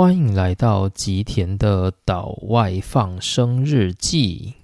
欢迎来到吉田的岛外放生日记。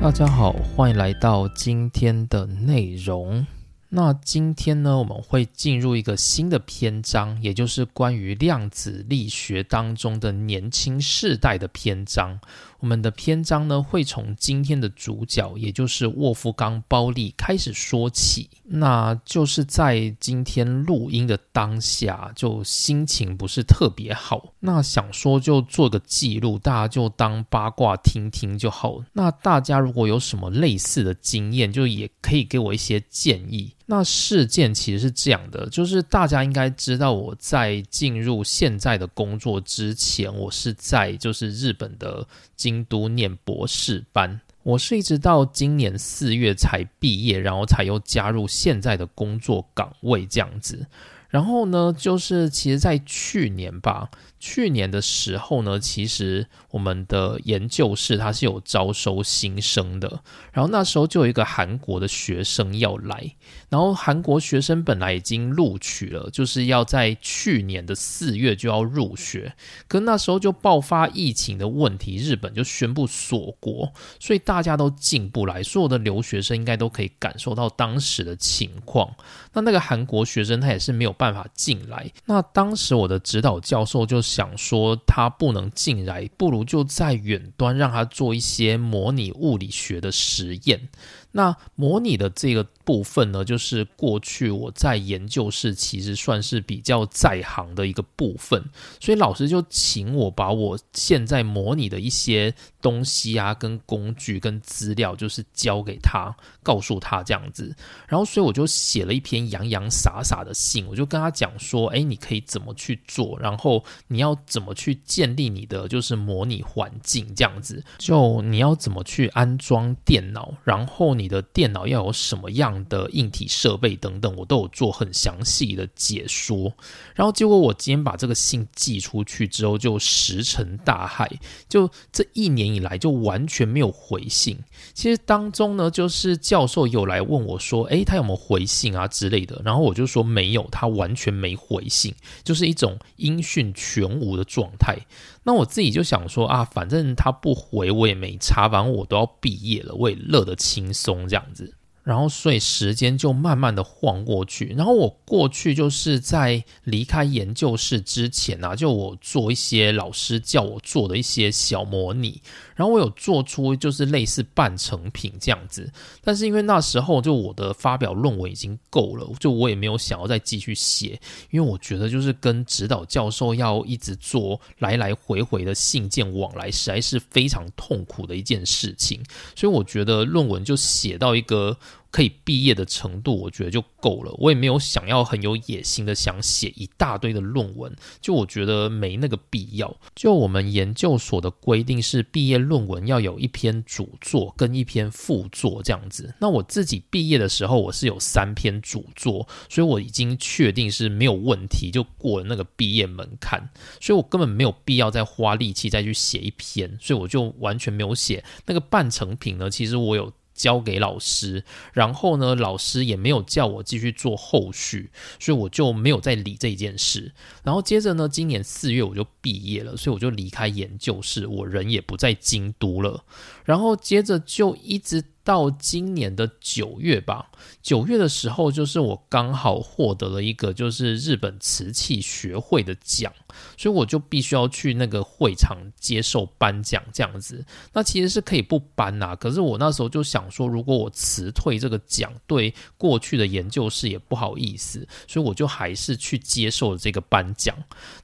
大家好，欢迎来到今天的内容。那今天呢，我们会进入一个新的篇章，也就是关于量子力学当中的年轻世代的篇章。我们的篇章呢，会从今天的主角，也就是沃夫冈·包利开始说起。那就是在今天录音的当下，就心情不是特别好。那想说就做个记录，大家就当八卦听听就好。那大家如果有什么类似的经验，就也可以给我一些建议。那事件其实是这样的，就是大家应该知道，我在进入现在的工作之前，我是在就是日本的京都念博士班，我是一直到今年四月才毕业，然后才又加入现在的工作岗位这样子。然后呢，就是其实在去年吧。去年的时候呢，其实我们的研究室它是有招收新生的，然后那时候就有一个韩国的学生要来，然后韩国学生本来已经录取了，就是要在去年的四月就要入学，可那时候就爆发疫情的问题，日本就宣布锁国，所以大家都进不来，所有的留学生应该都可以感受到当时的情况。那那个韩国学生他也是没有办法进来，那当时我的指导教授就是。想说他不能进来，不如就在远端让他做一些模拟物理学的实验。那模拟的这个部分呢，就是过去我在研究室其实算是比较在行的一个部分，所以老师就请我把我现在模拟的一些东西啊、跟工具、跟资料，就是交给他，告诉他这样子。然后，所以我就写了一篇洋洋洒洒的信，我就跟他讲说：“哎，你可以怎么去做？然后你要怎么去建立你的就是模拟环境这样子？就你要怎么去安装电脑，然后。”你的电脑要有什么样的硬体设备等等，我都有做很详细的解说。然后结果我今天把这个信寄出去之后，就石沉大海。就这一年以来，就完全没有回信。其实当中呢，就是教授有来问我说：“诶，他有没有回信啊之类的？”然后我就说没有，他完全没回信，就是一种音讯全无的状态。那我自己就想说啊，反正他不回我也没差，反正我都要毕业了，我也乐得轻松这样子。然后，所以时间就慢慢的晃过去。然后我过去就是在离开研究室之前啊，就我做一些老师叫我做的一些小模拟。然后我有做出就是类似半成品这样子，但是因为那时候就我的发表论文已经够了，就我也没有想要再继续写，因为我觉得就是跟指导教授要一直做来来回回的信件往来，实在是非常痛苦的一件事情，所以我觉得论文就写到一个。可以毕业的程度，我觉得就够了。我也没有想要很有野心的想写一大堆的论文，就我觉得没那个必要。就我们研究所的规定是，毕业论文要有一篇主作跟一篇副作这样子。那我自己毕业的时候，我是有三篇主作，所以我已经确定是没有问题，就过了那个毕业门槛。所以我根本没有必要再花力气再去写一篇，所以我就完全没有写那个半成品呢。其实我有。交给老师，然后呢，老师也没有叫我继续做后续，所以我就没有再理这件事。然后接着呢，今年四月我就毕业了，所以我就离开研究室，我人也不在京都了。然后接着就一直。到今年的九月吧，九月的时候，就是我刚好获得了一个就是日本瓷器学会的奖，所以我就必须要去那个会场接受颁奖这样子。那其实是可以不颁呐，可是我那时候就想说，如果我辞退这个奖，对过去的研究室也不好意思，所以我就还是去接受了这个颁奖。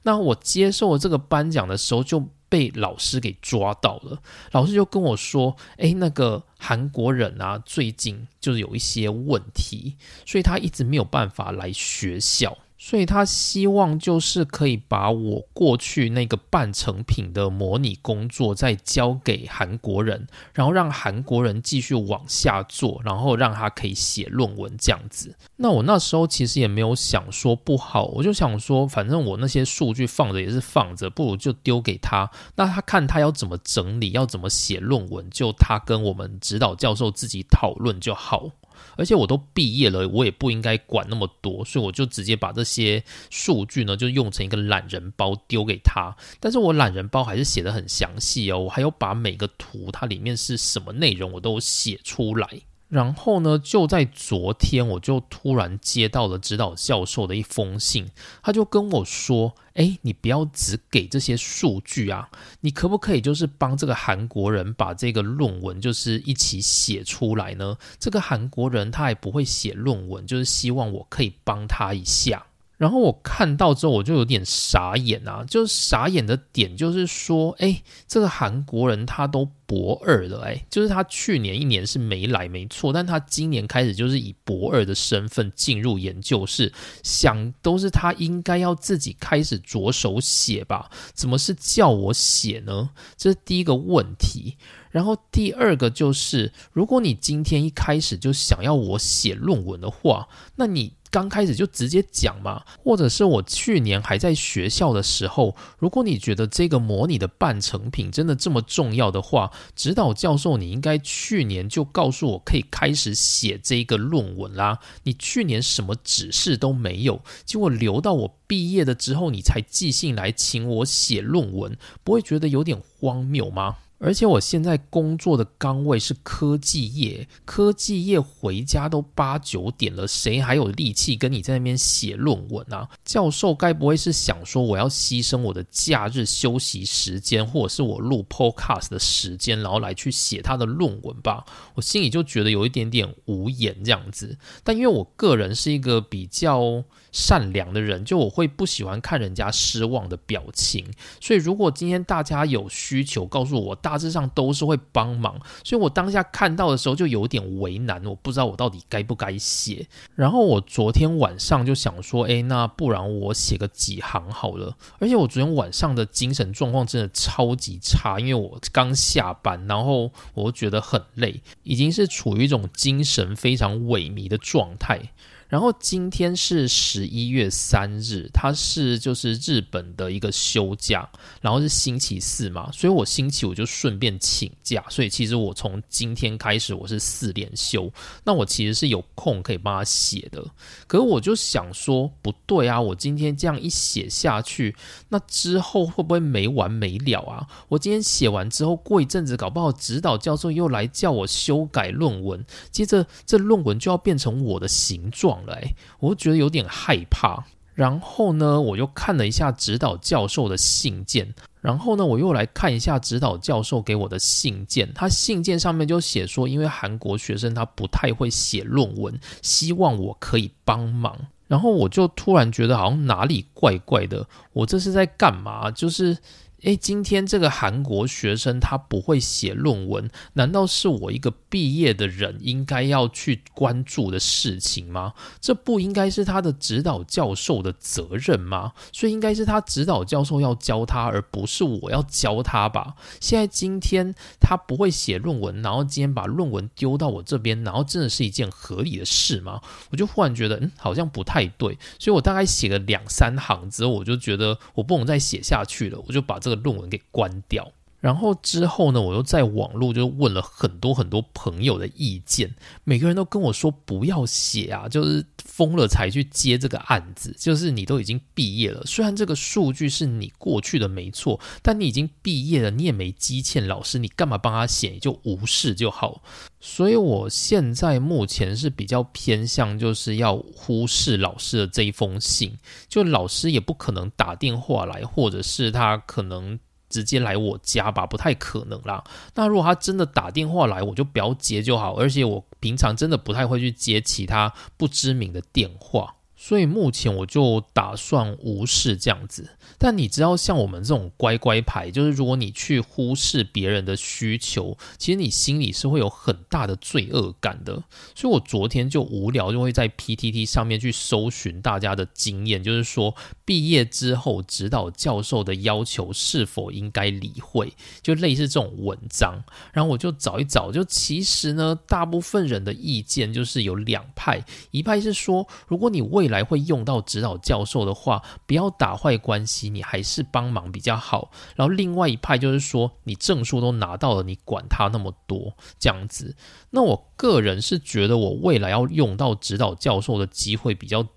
那我接受了这个颁奖的时候就。被老师给抓到了，老师就跟我说：“哎，那个韩国人啊，最近就是有一些问题，所以他一直没有办法来学校。”所以他希望就是可以把我过去那个半成品的模拟工作再交给韩国人，然后让韩国人继续往下做，然后让他可以写论文这样子。那我那时候其实也没有想说不好，我就想说，反正我那些数据放着也是放着，不如就丢给他，那他看他要怎么整理，要怎么写论文，就他跟我们指导教授自己讨论就好。而且我都毕业了，我也不应该管那么多，所以我就直接把这些数据呢，就用成一个懒人包丢给他。但是我懒人包还是写的很详细哦，我还要把每个图它里面是什么内容我都写出来。然后呢，就在昨天，我就突然接到了指导教授的一封信，他就跟我说：“哎，你不要只给这些数据啊，你可不可以就是帮这个韩国人把这个论文就是一起写出来呢？这个韩国人他也不会写论文，就是希望我可以帮他一下。”然后我看到之后，我就有点傻眼啊！就是傻眼的点就是说，哎，这个韩国人他都博二了，哎，就是他去年一年是没来，没错，但他今年开始就是以博二的身份进入研究室，想都是他应该要自己开始着手写吧？怎么是叫我写呢？这是第一个问题。然后第二个就是，如果你今天一开始就想要我写论文的话，那你。刚开始就直接讲嘛，或者是我去年还在学校的时候，如果你觉得这个模拟的半成品真的这么重要的话，指导教授你应该去年就告诉我可以开始写这个论文啦。你去年什么指示都没有，结果留到我毕业了之后，你才寄信来请我写论文，不会觉得有点荒谬吗？而且我现在工作的岗位是科技业，科技业回家都八九点了，谁还有力气跟你在那边写论文啊？教授该不会是想说我要牺牲我的假日休息时间，或者是我录 podcast 的时间，然后来去写他的论文吧？我心里就觉得有一点点无言这样子。但因为我个人是一个比较。善良的人，就我会不喜欢看人家失望的表情，所以如果今天大家有需求，告诉我，大致上都是会帮忙。所以我当下看到的时候就有点为难，我不知道我到底该不该写。然后我昨天晚上就想说，哎，那不然我写个几行好了。而且我昨天晚上的精神状况真的超级差，因为我刚下班，然后我觉得很累，已经是处于一种精神非常萎靡的状态。然后今天是十一月三日，它是就是日本的一个休假，然后是星期四嘛，所以我星期五就顺便请假，所以其实我从今天开始我是四连休，那我其实是有空可以帮他写的，可是我就想说不对啊，我今天这样一写下去，那之后会不会没完没了啊？我今天写完之后，过一阵子搞不好指导教授又来叫我修改论文，接着这论文就要变成我的形状。来，我觉得有点害怕。然后呢，我又看了一下指导教授的信件。然后呢，我又来看一下指导教授给我的信件。他信件上面就写说，因为韩国学生他不太会写论文，希望我可以帮忙。然后我就突然觉得好像哪里怪怪的。我这是在干嘛？就是。诶，今天这个韩国学生他不会写论文，难道是我一个毕业的人应该要去关注的事情吗？这不应该是他的指导教授的责任吗？所以应该是他指导教授要教他，而不是我要教他吧？现在今天他不会写论文，然后今天把论文丢到我这边，然后真的是一件合理的事吗？我就忽然觉得，嗯，好像不太对。所以我大概写了两三行之后，我就觉得我不能再写下去了，我就把。这个论文给关掉，然后之后呢，我又在网络就问了很多很多朋友的意见，每个人都跟我说不要写啊，就是疯了才去接这个案子，就是你都已经毕业了，虽然这个数据是你过去的没错，但你已经毕业了，你也没积欠老师，你干嘛帮他写？你就无视就好。所以我现在目前是比较偏向，就是要忽视老师的这一封信，就老师也不可能打电话来，或者是他可能直接来我家吧，不太可能啦。那如果他真的打电话来，我就不要接就好，而且我平常真的不太会去接其他不知名的电话。所以目前我就打算无视这样子。但你知道，像我们这种乖乖牌，就是如果你去忽视别人的需求，其实你心里是会有很大的罪恶感的。所以我昨天就无聊，就会在 PTT 上面去搜寻大家的经验，就是说毕业之后指导教授的要求是否应该理会，就类似这种文章。然后我就找一找，就其实呢，大部分人的意见就是有两派，一派是说，如果你未来还会用到指导教授的话，不要打坏关系。你还是帮忙比较好，然后另外一派就是说，你证书都拿到了，你管他那么多这样子。那我个人是觉得，我未来要用到指导教授的机会比较。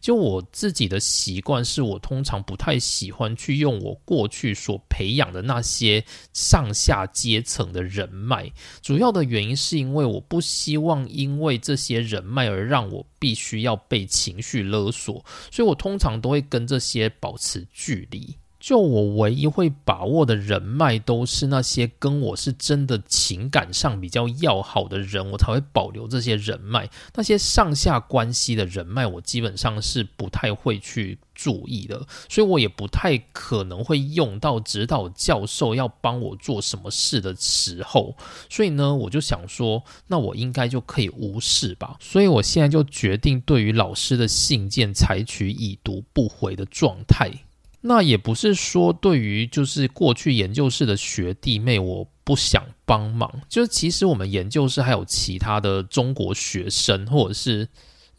就我自己的习惯是我通常不太喜欢去用我过去所培养的那些上下阶层的人脉，主要的原因是因为我不希望因为这些人脉而让我必须要被情绪勒索，所以我通常都会跟这些保持距离。就我唯一会把握的人脉，都是那些跟我是真的情感上比较要好的人，我才会保留这些人脉。那些上下关系的人脉，我基本上是不太会去注意的，所以我也不太可能会用到指导教授要帮我做什么事的时候。所以呢，我就想说，那我应该就可以无视吧。所以我现在就决定，对于老师的信件采取已读不回的状态。那也不是说对于就是过去研究室的学弟妹，我不想帮忙。就是其实我们研究室还有其他的中国学生，或者是。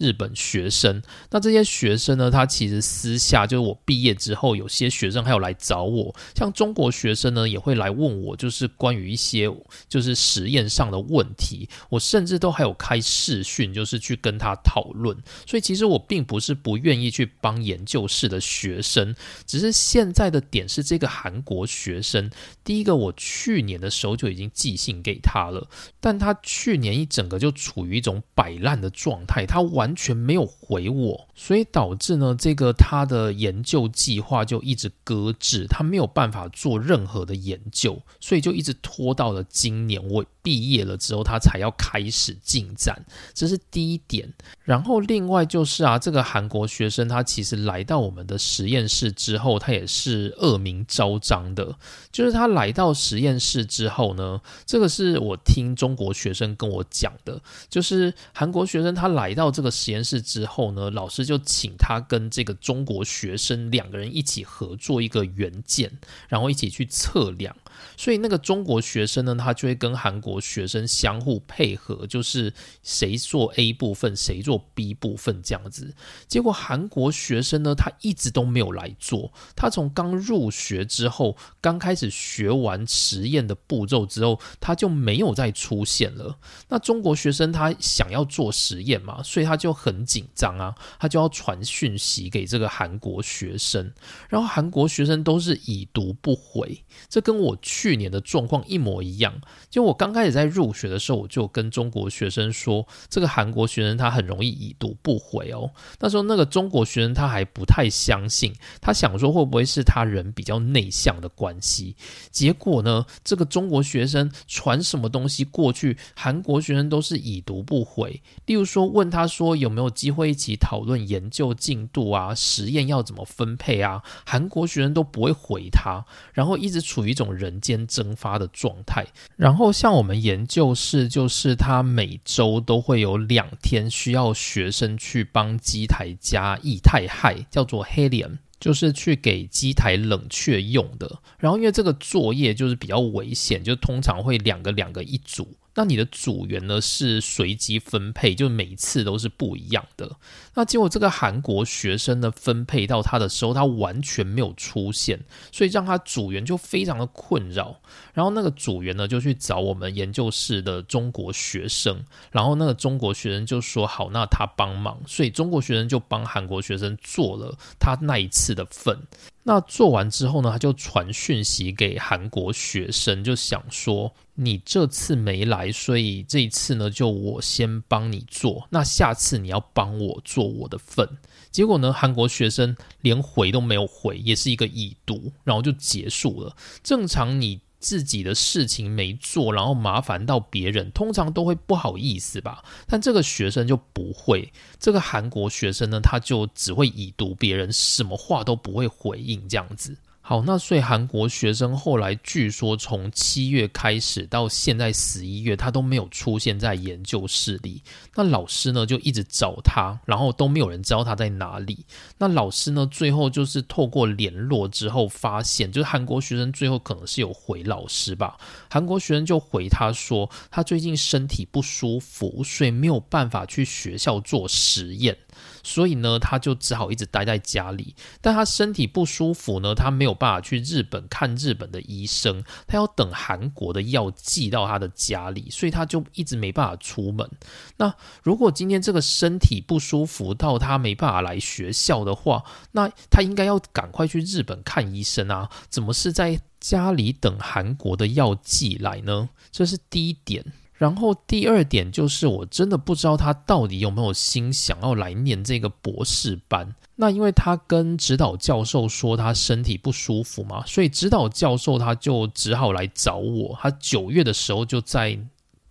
日本学生，那这些学生呢？他其实私下就是我毕业之后，有些学生还有来找我。像中国学生呢，也会来问我，就是关于一些就是实验上的问题。我甚至都还有开视讯，就是去跟他讨论。所以其实我并不是不愿意去帮研究室的学生，只是现在的点是这个韩国学生。第一个，我去年的时候就已经寄信给他了，但他去年一整个就处于一种摆烂的状态，他完。完全没有回我，所以导致呢，这个他的研究计划就一直搁置，他没有办法做任何的研究，所以就一直拖到了今年我毕业了之后，他才要开始进展。这是第一点。然后另外就是啊，这个韩国学生他其实来到我们的实验室之后，他也是恶名昭彰的。就是他来到实验室之后呢，这个是我听中国学生跟我讲的，就是韩国学生他来到这个。实验室之后呢，老师就请他跟这个中国学生两个人一起合作一个元件，然后一起去测量。所以那个中国学生呢，他就会跟韩国学生相互配合，就是谁做 A 部分，谁做 B 部分这样子。结果韩国学生呢，他一直都没有来做。他从刚入学之后，刚开始学完实验的步骤之后，他就没有再出现了。那中国学生他想要做实验嘛，所以他就很紧张啊，他就要传讯息给这个韩国学生，然后韩国学生都是已读不回。这跟我去年的状况一模一样。就我刚开始在入学的时候，我就跟中国学生说，这个韩国学生他很容易已读不回哦。那时候那个中国学生他还不太相信，他想说会不会是他人比较内向的关系。结果呢，这个中国学生传什么东西过去，韩国学生都是已读不回。例如说问他说有没有机会一起讨论研究进度啊，实验要怎么分配啊，韩国学生都不会回他，然后一直处。于一种人间蒸发的状态。然后像我们研究室，就是他每周都会有两天需要学生去帮机台加液态氦，叫做 helium，就是去给机台冷却用的。然后因为这个作业就是比较危险，就通常会两个两个一组。那你的组员呢是随机分配，就每次都是不一样的。那结果这个韩国学生呢分配到他的时候，他完全没有出现，所以让他组员就非常的困扰。然后那个组员呢就去找我们研究室的中国学生，然后那个中国学生就说好，那他帮忙，所以中国学生就帮韩国学生做了他那一次的份。那做完之后呢，他就传讯息给韩国学生，就想说你这次没来，所以这一次呢，就我先帮你做。那下次你要帮我做做我的份。结果呢，韩国学生连回都没有回，也是一个已读，然后就结束了。正常你。自己的事情没做，然后麻烦到别人，通常都会不好意思吧？但这个学生就不会，这个韩国学生呢，他就只会已读别人，什么话都不会回应，这样子。好，那所以韩国学生后来据说从七月开始到现在十一月，他都没有出现在研究室里。那老师呢就一直找他，然后都没有人知道他在哪里。那老师呢最后就是透过联络之后发现，就是韩国学生最后可能是有回老师吧。韩国学生就回他说，他最近身体不舒服，所以没有办法去学校做实验。所以呢，他就只好一直待在家里。但他身体不舒服呢，他没有办法去日本看日本的医生，他要等韩国的药寄到他的家里，所以他就一直没办法出门。那如果今天这个身体不舒服到他没办法来学校的话，那他应该要赶快去日本看医生啊！怎么是在家里等韩国的药寄来呢？这是第一点。然后第二点就是，我真的不知道他到底有没有心想要来念这个博士班。那因为他跟指导教授说他身体不舒服嘛，所以指导教授他就只好来找我。他九月的时候就在。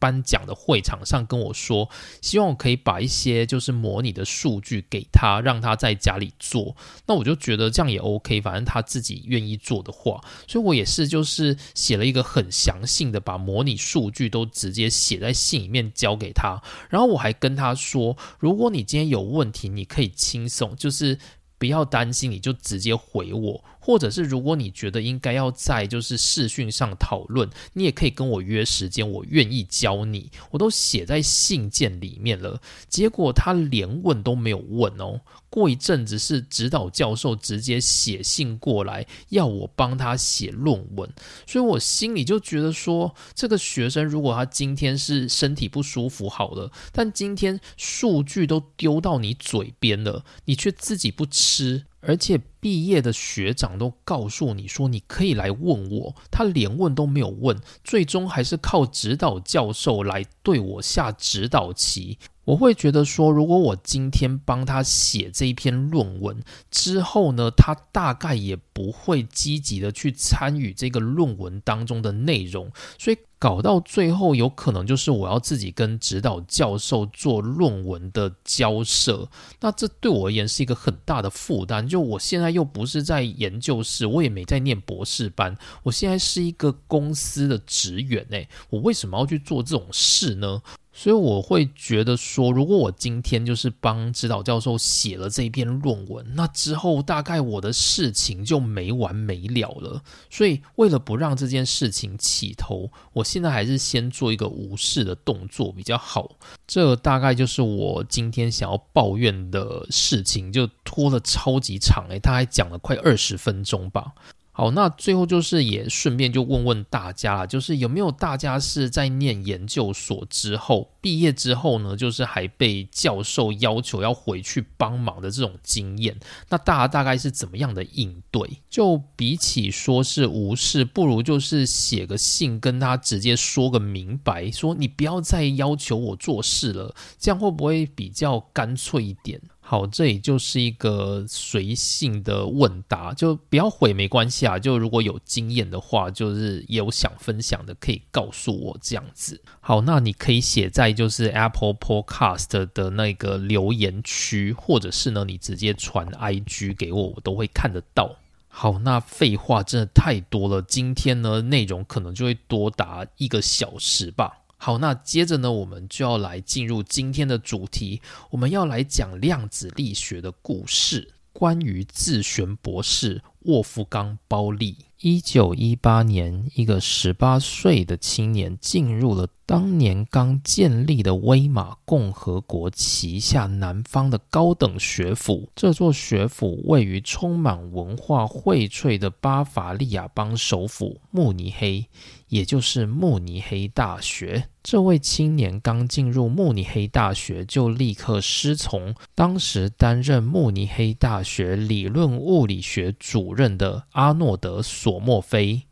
颁奖的会场上跟我说，希望我可以把一些就是模拟的数据给他，让他在家里做。那我就觉得这样也 OK，反正他自己愿意做的话，所以我也是就是写了一个很详细的，把模拟数据都直接写在信里面交给他。然后我还跟他说，如果你今天有问题，你可以轻松，就是不要担心，你就直接回我。或者是如果你觉得应该要在就是视讯上讨论，你也可以跟我约时间，我愿意教你。我都写在信件里面了，结果他连问都没有问哦。过一阵子是指导教授直接写信过来要我帮他写论文，所以我心里就觉得说，这个学生如果他今天是身体不舒服好了，但今天数据都丢到你嘴边了，你却自己不吃。而且毕业的学长都告诉你说你可以来问我，他连问都没有问，最终还是靠指导教授来对我下指导棋。我会觉得说，如果我今天帮他写这一篇论文之后呢，他大概也不会积极的去参与这个论文当中的内容，所以。搞到最后，有可能就是我要自己跟指导教授做论文的交涉，那这对我而言是一个很大的负担。就我现在又不是在研究室，我也没在念博士班，我现在是一个公司的职员诶，我为什么要去做这种事呢？所以我会觉得说，如果我今天就是帮指导教授写了这篇论文，那之后大概我的事情就没完没了了。所以为了不让这件事情起头，我现在还是先做一个无视的动作比较好。这大概就是我今天想要抱怨的事情，就拖了超级长诶，他还讲了快二十分钟吧。好，那最后就是也顺便就问问大家，就是有没有大家是在念研究所之后毕业之后呢，就是还被教授要求要回去帮忙的这种经验？那大家大概是怎么样的应对？就比起说是无视，不如就是写个信跟他直接说个明白，说你不要再要求我做事了，这样会不会比较干脆一点？好，这里就是一个随性的问答，就不要回没关系啊。就如果有经验的话，就是有想分享的，可以告诉我这样子。好，那你可以写在就是 Apple Podcast 的那个留言区，或者是呢，你直接传 IG 给我，我都会看得到。好，那废话真的太多了，今天呢内容可能就会多达一个小时吧。好，那接着呢，我们就要来进入今天的主题，我们要来讲量子力学的故事，关于自旋博士沃夫冈·包利。一九一八年，一个十八岁的青年进入了当年刚建立的威玛共和国旗下南方的高等学府。这座学府位于充满文化荟萃的巴伐利亚邦首府慕尼黑。也就是慕尼黑大学，这位青年刚进入慕尼黑大学，就立刻师从当时担任慕尼黑大学理论物理学主任的阿诺德·索莫菲。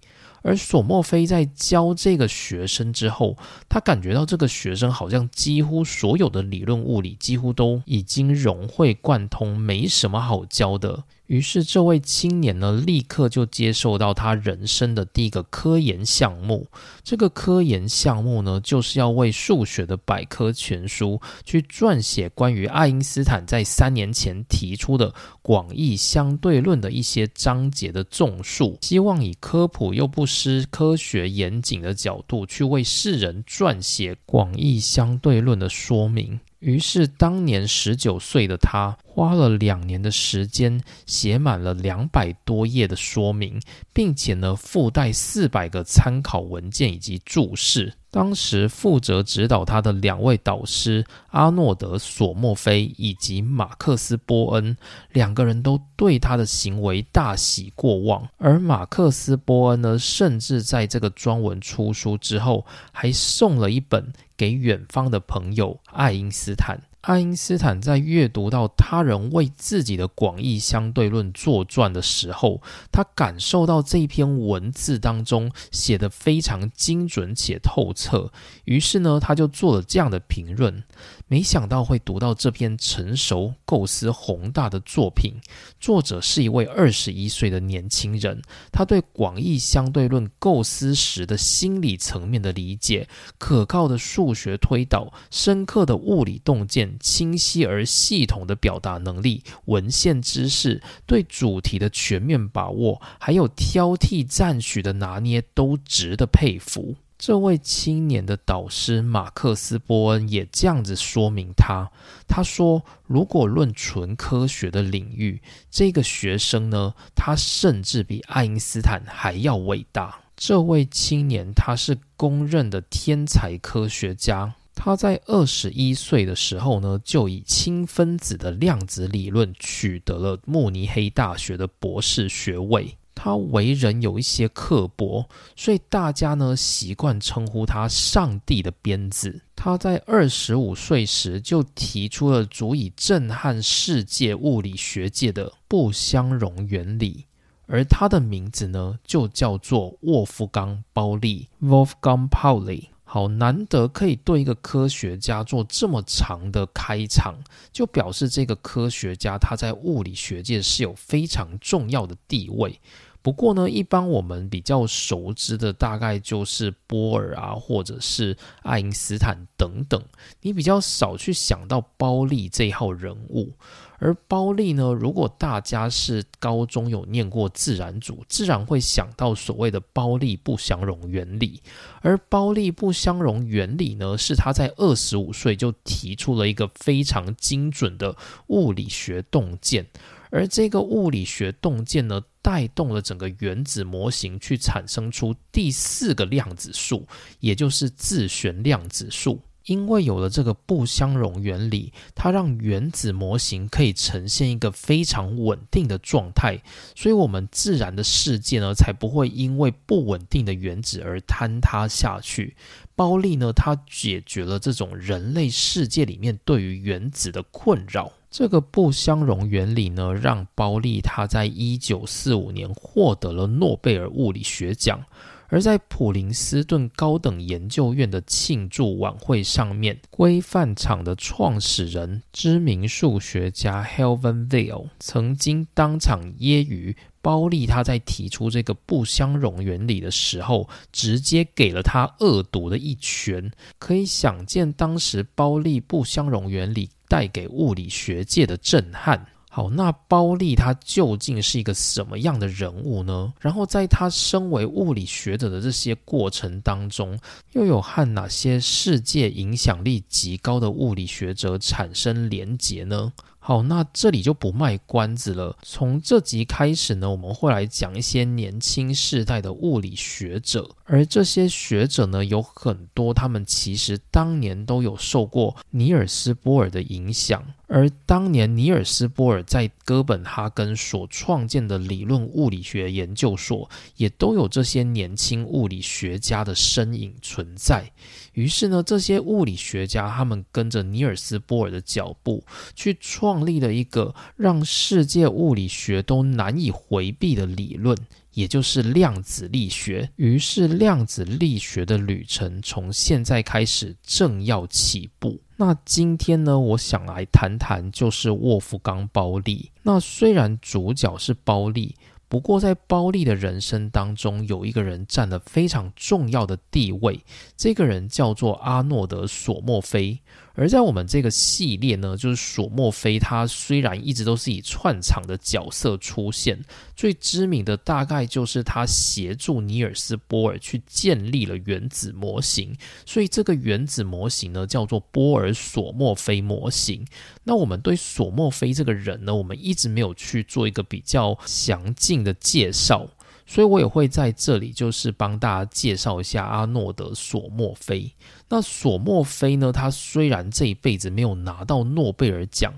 而索莫菲在教这个学生之后，他感觉到这个学生好像几乎所有的理论物理几乎都已经融会贯通，没什么好教的。于是，这位青年呢，立刻就接受到他人生的第一个科研项目。这个科研项目呢，就是要为数学的百科全书去撰写关于爱因斯坦在三年前提出的广义相对论的一些章节的综述，希望以科普又不失科学严谨的角度去为世人撰写广义相对论的说明。于是，当年十九岁的他花了两年的时间，写满了两百多页的说明，并且呢，附带四百个参考文件以及注释。当时负责指导他的两位导师阿诺德·索莫菲以及马克思·波恩，两个人都对他的行为大喜过望。而马克思·波恩呢，甚至在这个专文出书之后，还送了一本。给远方的朋友爱因斯坦。爱因斯坦在阅读到他人为自己的广义相对论作传的时候，他感受到这篇文字当中写得非常精准且透彻，于是呢，他就做了这样的评论。没想到会读到这篇成熟、构思宏大的作品。作者是一位二十一岁的年轻人，他对广义相对论构思时的心理层面的理解、可靠的数学推导、深刻的物理洞见、清晰而系统的表达能力、文献知识、对主题的全面把握，还有挑剔赞许的拿捏，都值得佩服。这位青年的导师马克思·波恩也这样子说明他。他说：“如果论纯科学的领域，这个学生呢，他甚至比爱因斯坦还要伟大。这位青年他是公认的天才科学家。他在二十一岁的时候呢，就以氢分子的量子理论取得了慕尼黑大学的博士学位。”他为人有一些刻薄，所以大家呢习惯称呼他“上帝的鞭子”。他在二十五岁时就提出了足以震撼世界物理学界的不相容原理，而他的名字呢就叫做沃夫冈·包利 （Wolfgang Pauli）。好难得可以对一个科学家做这么长的开场，就表示这个科学家他在物理学界是有非常重要的地位。不过呢，一般我们比较熟知的大概就是波尔啊，或者是爱因斯坦等等，你比较少去想到包利这一号人物。而包利呢，如果大家是高中有念过自然组，自然会想到所谓的包利不相容原理。而包利不相容原理呢，是他在二十五岁就提出了一个非常精准的物理学洞见。而这个物理学洞见呢，带动了整个原子模型去产生出第四个量子数，也就是自旋量子数。因为有了这个不相容原理，它让原子模型可以呈现一个非常稳定的状态，所以我们自然的世界呢，才不会因为不稳定的原子而坍塌下去。包利呢，他解决了这种人类世界里面对于原子的困扰。这个不相容原理呢，让包利他在一九四五年获得了诺贝尔物理学奖。而在普林斯顿高等研究院的庆祝晚会上面，规范厂的创始人、知名数学家 Helvin Vail 曾经当场揶揄包利，他在提出这个不相容原理的时候，直接给了他恶毒的一拳。可以想见，当时包利不相容原理。带给物理学界的震撼。好，那包利他究竟是一个什么样的人物呢？然后在他身为物理学者的这些过程当中，又有和哪些世界影响力极高的物理学者产生连结呢？好，那这里就不卖关子了。从这集开始呢，我们会来讲一些年轻世代的物理学者，而这些学者呢，有很多他们其实当年都有受过尼尔斯波尔的影响。而当年尼尔斯波尔在哥本哈根所创建的理论物理学研究所，也都有这些年轻物理学家的身影存在。于是呢，这些物理学家他们跟着尼尔斯波尔的脚步，去创立了一个让世界物理学都难以回避的理论。也就是量子力学，于是量子力学的旅程从现在开始正要起步。那今天呢，我想来谈谈就是沃夫冈包利。那虽然主角是包利。不过，在包利的人生当中，有一个人占了非常重要的地位，这个人叫做阿诺德·索莫菲。而在我们这个系列呢，就是索莫菲，他虽然一直都是以串场的角色出现，最知名的大概就是他协助尼尔斯·波尔去建立了原子模型，所以这个原子模型呢叫做波尔索莫菲模型。那我们对索莫菲这个人呢，我们一直没有去做一个比较详尽的介绍。所以我也会在这里，就是帮大家介绍一下阿诺德·索莫菲。那索莫菲呢，他虽然这一辈子没有拿到诺贝尔奖。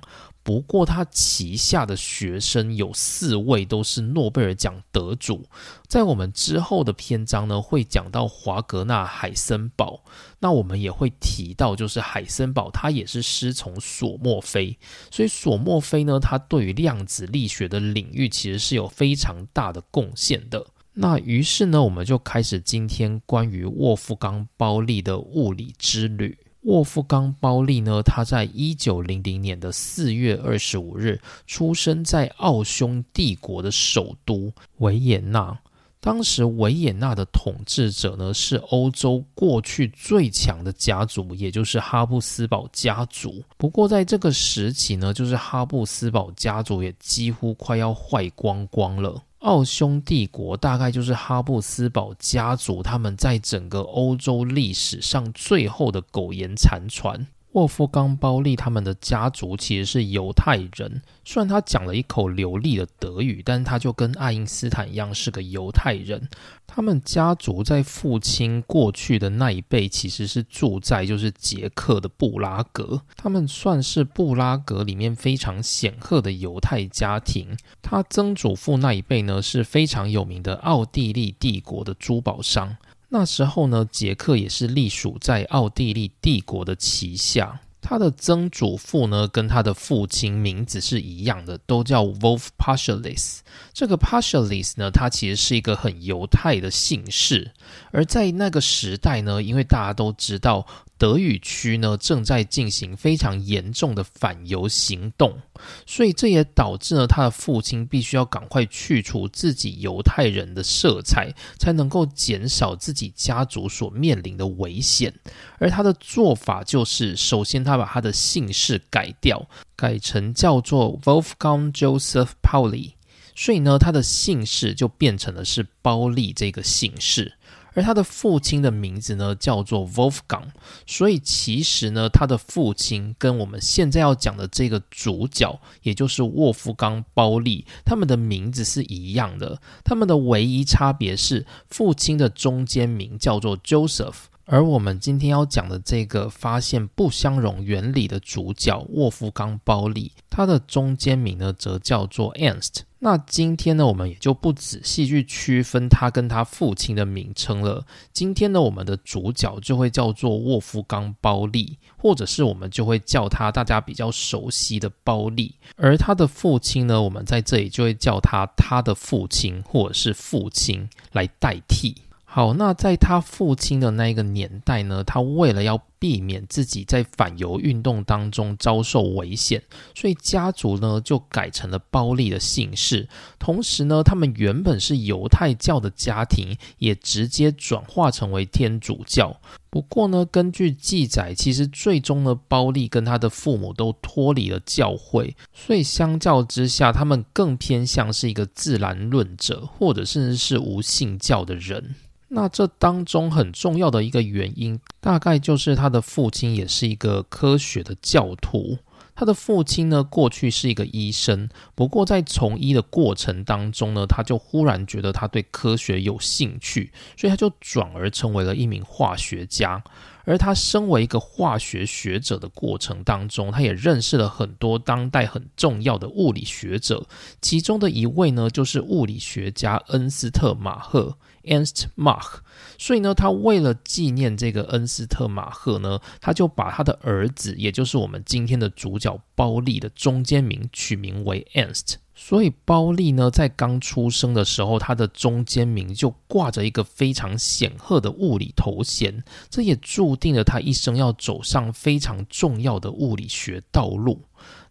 不过，他旗下的学生有四位都是诺贝尔奖得主。在我们之后的篇章呢，会讲到华格纳、海森堡。那我们也会提到，就是海森堡他也是师从索莫菲。所以，索莫菲呢，他对于量子力学的领域其实是有非常大的贡献的。那于是呢，我们就开始今天关于沃夫冈包利的物理之旅。沃夫冈·包利呢？他在一九零零年的四月二十五日出生在奥匈帝国的首都维也纳。当时维也纳的统治者呢是欧洲过去最强的家族，也就是哈布斯堡家族。不过在这个时期呢，就是哈布斯堡家族也几乎快要坏光光了。奥匈帝国大概就是哈布斯堡家族他们在整个欧洲历史上最后的苟延残喘。沃夫冈·包利他们的家族其实是犹太人，虽然他讲了一口流利的德语，但是他就跟爱因斯坦一样是个犹太人。他们家族在父亲过去的那一辈其实是住在就是捷克的布拉格，他们算是布拉格里面非常显赫的犹太家庭。他曾祖父那一辈呢是非常有名的奥地利帝国的珠宝商。那时候呢，杰克也是隶属在奥地利帝国的旗下。他的曾祖父呢，跟他的父亲名字是一样的，都叫 Wolf pashalis。这个 pashalis 呢，它其实是一个很犹太的姓氏。而在那个时代呢，因为大家都知道。德语区呢正在进行非常严重的反犹行动，所以这也导致呢他的父亲必须要赶快去除自己犹太人的色彩，才能够减少自己家族所面临的危险。而他的做法就是，首先他把他的姓氏改掉，改成叫做 Wolfgang Joseph Pauli，所以呢他的姓氏就变成了是包利这个姓氏。而他的父亲的名字呢，叫做 Wolfgang，所以其实呢，他的父亲跟我们现在要讲的这个主角，也就是沃夫冈·包利，他们的名字是一样的，他们的唯一差别是父亲的中间名叫做 Joseph。而我们今天要讲的这个发现不相容原理的主角沃夫冈·包利，他的中间名呢则叫做 Ernst。那今天呢，我们也就不仔细去区分他跟他父亲的名称了。今天呢，我们的主角就会叫做沃夫冈·包利，或者是我们就会叫他大家比较熟悉的包利。而他的父亲呢，我们在这里就会叫他他的父亲，或者是父亲来代替。好，那在他父亲的那一个年代呢，他为了要避免自己在反犹运动当中遭受危险，所以家族呢就改成了包利的姓氏。同时呢，他们原本是犹太教的家庭，也直接转化成为天主教。不过呢，根据记载，其实最终呢，包利跟他的父母都脱离了教会，所以相较之下，他们更偏向是一个自然论者，或者甚至是无信教的人。那这当中很重要的一个原因，大概就是他的父亲也是一个科学的教徒。他的父亲呢，过去是一个医生，不过在从医的过程当中呢，他就忽然觉得他对科学有兴趣，所以他就转而成为了一名化学家。而他身为一个化学学者的过程当中，他也认识了很多当代很重要的物理学者，其中的一位呢，就是物理学家恩斯特·马赫。Ernst Mach。所以呢，他为了纪念这个恩斯特·马赫呢，他就把他的儿子，也就是我们今天的主角包利的中间名取名为 Ernst。所以包利呢，在刚出生的时候，他的中间名就挂着一个非常显赫的物理头衔，这也注定了他一生要走上非常重要的物理学道路。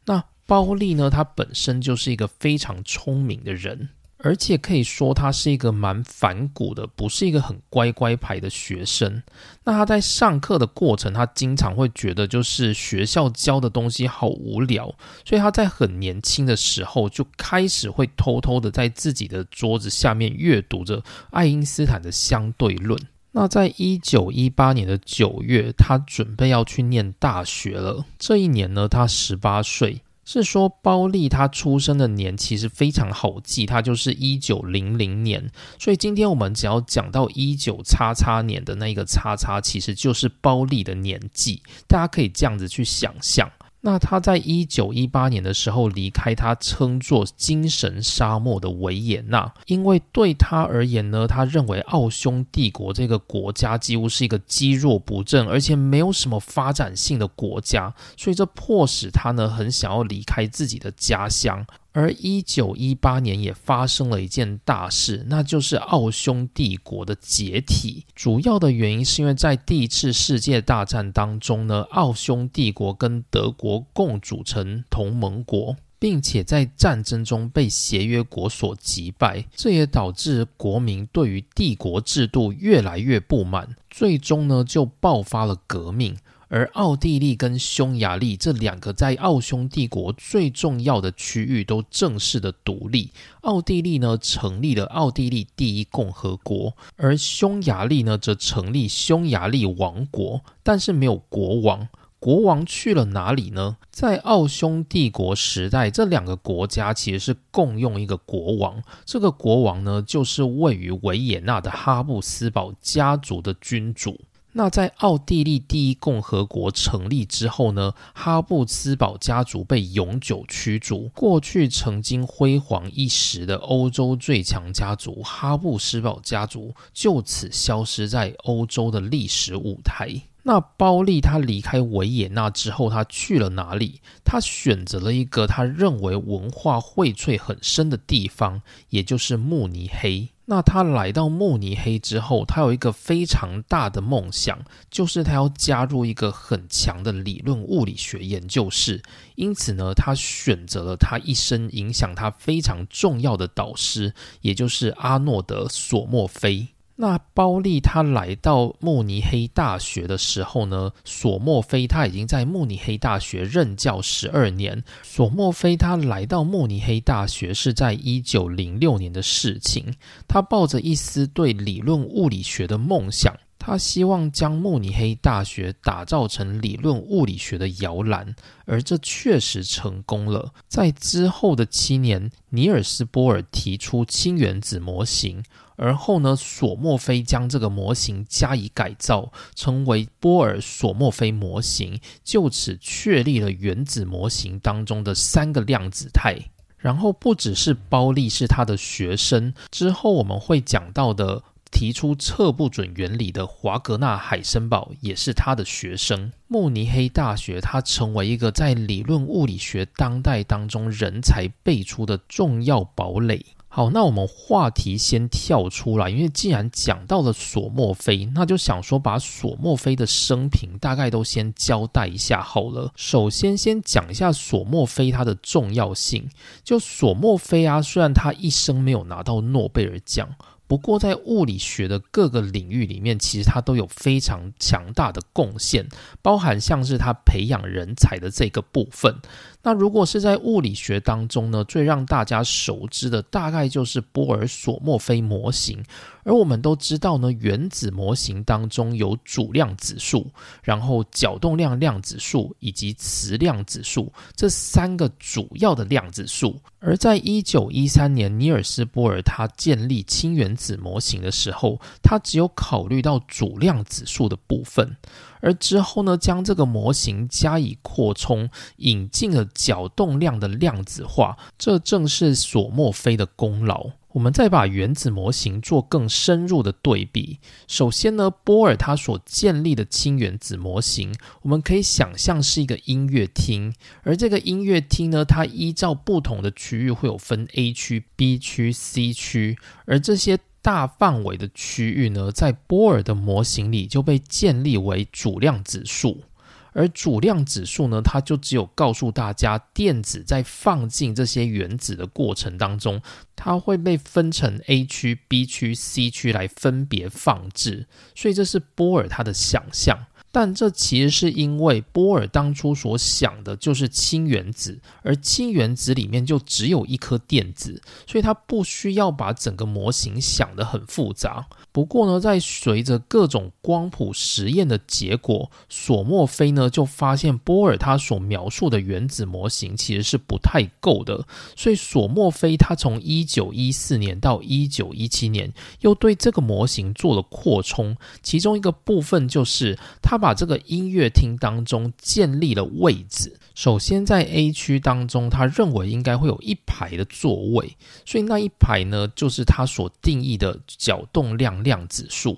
那包利呢，他本身就是一个非常聪明的人。而且可以说他是一个蛮反骨的，不是一个很乖乖牌的学生。那他在上课的过程，他经常会觉得就是学校教的东西好无聊，所以他在很年轻的时候就开始会偷偷的在自己的桌子下面阅读着爱因斯坦的相对论。那在一九一八年的九月，他准备要去念大学了。这一年呢，他十八岁。是说包利他出生的年其实非常好记，他就是一九零零年，所以今天我们只要讲到一九叉叉年的那个叉叉，其实就是包利的年纪，大家可以这样子去想象。那他在一九一八年的时候离开他称作精神沙漠的维也纳，因为对他而言呢，他认为奥匈帝国这个国家几乎是一个积弱不振，而且没有什么发展性的国家，所以这迫使他呢很想要离开自己的家乡。而一九一八年也发生了一件大事，那就是奥匈帝国的解体。主要的原因是因为在第一次世界大战当中呢，奥匈帝国跟德国共组成同盟国，并且在战争中被协约国所击败。这也导致国民对于帝国制度越来越不满，最终呢就爆发了革命。而奥地利跟匈牙利这两个在奥匈帝国最重要的区域都正式的独立。奥地利呢成立了奥地利第一共和国，而匈牙利呢则成立匈牙利王国，但是没有国王。国王去了哪里呢？在奥匈帝国时代，这两个国家其实是共用一个国王。这个国王呢，就是位于维也纳的哈布斯堡家族的君主。那在奥地利第一共和国成立之后呢，哈布斯堡家族被永久驱逐。过去曾经辉煌一时的欧洲最强家族哈布斯堡家族就此消失在欧洲的历史舞台。那包利他离开维也纳之后，他去了哪里？他选择了一个他认为文化荟萃很深的地方，也就是慕尼黑。那他来到慕尼黑之后，他有一个非常大的梦想，就是他要加入一个很强的理论物理学研究室。因此呢，他选择了他一生影响他非常重要的导师，也就是阿诺德·索莫菲。那包利他来到慕尼黑大学的时候呢，索莫菲他已经在慕尼黑大学任教十二年。索莫菲他来到慕尼黑大学是在一九零六年的事情。他抱着一丝对理论物理学的梦想，他希望将慕尼黑大学打造成理论物理学的摇篮，而这确实成功了。在之后的七年，尼尔斯波尔提出氢原子模型。而后呢，索莫菲将这个模型加以改造，成为波尔索莫菲模型，就此确立了原子模型当中的三个量子态。然后不只是包利是他的学生，之后我们会讲到的提出测不准原理的华格纳海森堡也是他的学生。慕尼黑大学，它成为一个在理论物理学当代当中人才辈出的重要堡垒。好，那我们话题先跳出来，因为既然讲到了索莫菲，那就想说把索莫菲的生平大概都先交代一下好了。首先，先讲一下索莫菲他的重要性。就索莫菲啊，虽然他一生没有拿到诺贝尔奖。不过，在物理学的各个领域里面，其实它都有非常强大的贡献，包含像是它培养人才的这个部分。那如果是在物理学当中呢，最让大家熟知的，大概就是波尔索莫菲模型。而我们都知道呢，原子模型当中有主量子数，然后角动量量子数以及磁量子数这三个主要的量子数。而在一九一三年，尼尔斯波尔他建立氢原子模型的时候，他只有考虑到主量子数的部分。而之后呢，将这个模型加以扩充，引进了角动量的量子化，这正是索莫菲的功劳。我们再把原子模型做更深入的对比。首先呢，波尔他所建立的氢原子模型，我们可以想象是一个音乐厅，而这个音乐厅呢，它依照不同的区域会有分 A 区、B 区、C 区，而这些大范围的区域呢，在波尔的模型里就被建立为主量指数。而主量指数呢，它就只有告诉大家，电子在放进这些原子的过程当中，它会被分成 A 区、B 区、C 区来分别放置。所以这是波尔他的想象。但这其实是因为波尔当初所想的就是氢原子，而氢原子里面就只有一颗电子，所以他不需要把整个模型想得很复杂。不过呢，在随着各种光谱实验的结果，索莫菲呢就发现波尔他所描述的原子模型其实是不太够的，所以索莫菲他从一九一四年到一九一七年又对这个模型做了扩充，其中一个部分就是他把这个音乐厅当中建立了位置。首先，在 A 区当中，他认为应该会有一排的座位，所以那一排呢，就是他所定义的角动量量子数。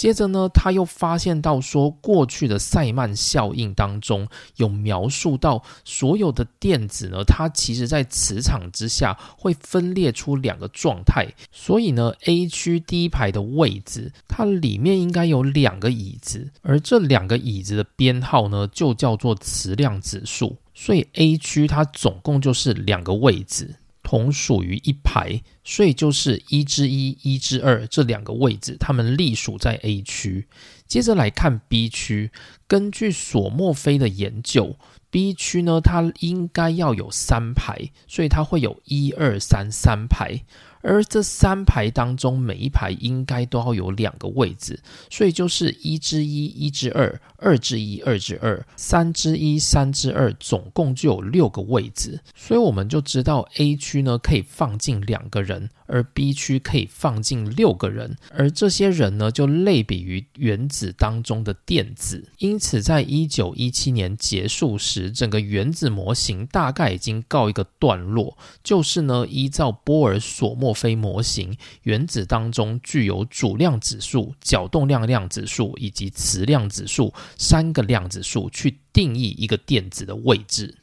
接着呢，他又发现到说，过去的塞曼效应当中有描述到，所有的电子呢，它其实在磁场之下会分裂出两个状态。所以呢，A 区第一排的位置，它里面应该有两个椅子，而这两个椅子的编号呢，就叫做磁量子数。所以 A 区它总共就是两个位置。同属于一排，所以就是一之一、一之二这两个位置，它们隶属在 A 区。接着来看 B 区，根据索莫菲的研究，B 区呢，它应该要有三排，所以它会有一二三三排。而这三排当中，每一排应该都要有两个位置，所以就是一之一、一之二、二之一、二之二、三之一、三之二，总共就有六个位置。所以我们就知道 A 区呢可以放进两个人。而 B 区可以放进六个人，而这些人呢，就类比于原子当中的电子。因此，在一九一七年结束时，整个原子模型大概已经告一个段落。就是呢，依照波尔索莫菲模型，原子当中具有主量子数、角动量量子数以及磁量子数三个量子数去定义一个电子的位置。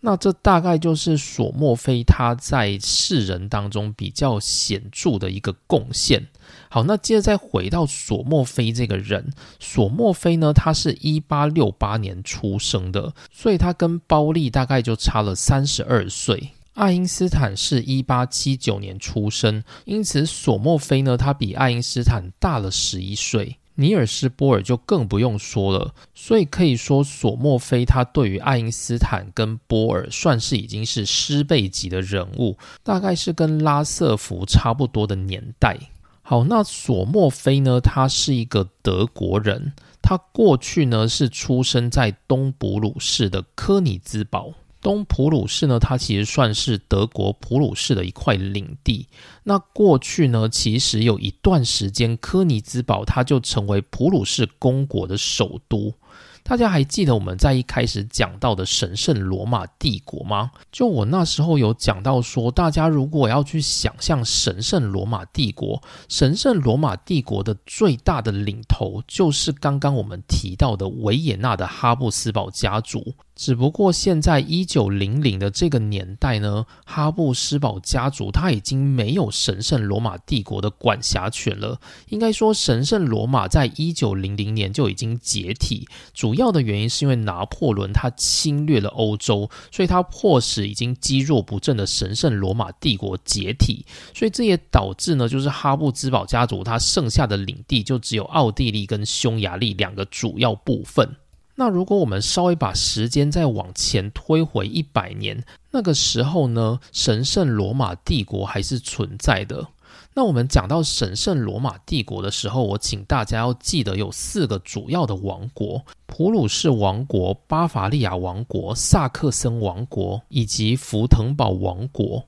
那这大概就是索莫菲他在世人当中比较显著的一个贡献。好，那接着再回到索莫菲这个人，索莫菲呢，他是一八六八年出生的，所以他跟包利大概就差了三十二岁。爱因斯坦是一八七九年出生，因此索莫菲呢，他比爱因斯坦大了十一岁。尼尔斯波尔就更不用说了，所以可以说索莫菲他对于爱因斯坦跟波尔算是已经是师辈级的人物，大概是跟拉瑟福差不多的年代。好，那索莫菲呢，他是一个德国人，他过去呢是出生在东普鲁士的科尼兹堡。东普鲁士呢，它其实算是德国普鲁士的一块领地。那过去呢，其实有一段时间，科尼兹堡它就成为普鲁士公国的首都。大家还记得我们在一开始讲到的神圣罗马帝国吗？就我那时候有讲到说，大家如果要去想象神圣罗马帝国，神圣罗马帝国的最大的领头就是刚刚我们提到的维也纳的哈布斯堡家族。只不过现在一九零零的这个年代呢，哈布斯堡家族他已经没有神圣罗马帝国的管辖权了。应该说，神圣罗马在一九零零年就已经解体。主要的原因是因为拿破仑他侵略了欧洲，所以他迫使已经积弱不振的神圣罗马帝国解体。所以这也导致呢，就是哈布斯堡家族他剩下的领地就只有奥地利跟匈牙利两个主要部分。那如果我们稍微把时间再往前推回一百年，那个时候呢，神圣罗马帝国还是存在的。那我们讲到神圣罗马帝国的时候，我请大家要记得有四个主要的王国：普鲁士王国、巴伐利亚王国、萨克森王国以及福腾堡王国。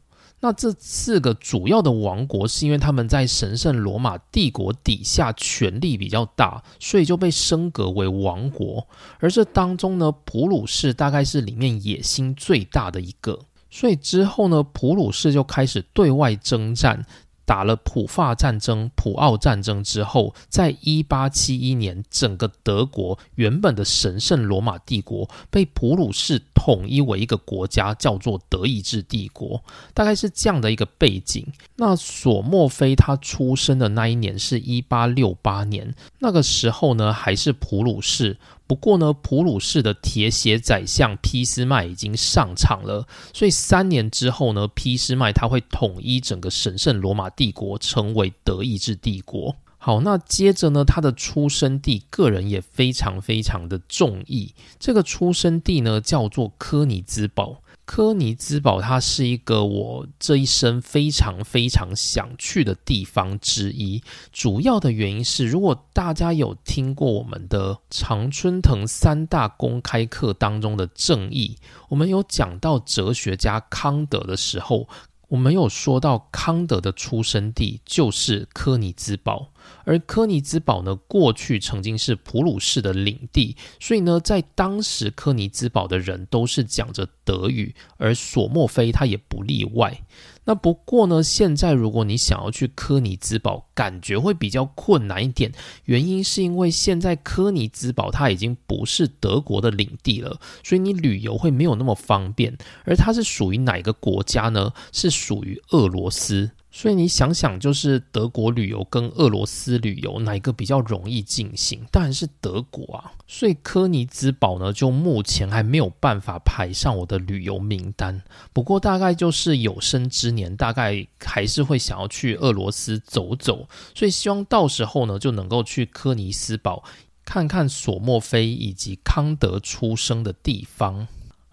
那这四个主要的王国，是因为他们在神圣罗马帝国底下权力比较大，所以就被升格为王国。而这当中呢，普鲁士大概是里面野心最大的一个，所以之后呢，普鲁士就开始对外征战。打了普法战争、普奥战争之后，在一八七一年，整个德国原本的神圣罗马帝国被普鲁士统一为一个国家，叫做德意志帝国，大概是这样的一个背景。那索莫菲他出生的那一年是一八六八年，那个时候呢，还是普鲁士。不过呢，普鲁士的铁血宰相俾斯麦已经上场了，所以三年之后呢，俾斯麦他会统一整个神圣罗马帝国，成为德意志帝国。好，那接着呢，他的出生地，个人也非常非常的中意。这个出生地呢，叫做柯尼兹堡。科尼兹堡，它是一个我这一生非常非常想去的地方之一。主要的原因是，如果大家有听过我们的常春藤三大公开课当中的正义，我们有讲到哲学家康德的时候，我们有说到康德的出生地就是科尼兹堡。而科尼兹堡呢，过去曾经是普鲁士的领地，所以呢，在当时科尼兹堡的人都是讲着德语，而索莫菲他也不例外。那不过呢，现在如果你想要去科尼兹堡，感觉会比较困难一点。原因是因为现在科尼兹堡它已经不是德国的领地了，所以你旅游会没有那么方便。而它是属于哪个国家呢？是属于俄罗斯。所以你想想，就是德国旅游跟俄罗斯旅游哪一个比较容易进行？当然是德国啊。所以科尼兹堡呢，就目前还没有办法排上我的旅游名单。不过大概就是有生之年，大概还是会想要去俄罗斯走走。所以希望到时候呢，就能够去科尼斯堡看看索莫菲以及康德出生的地方。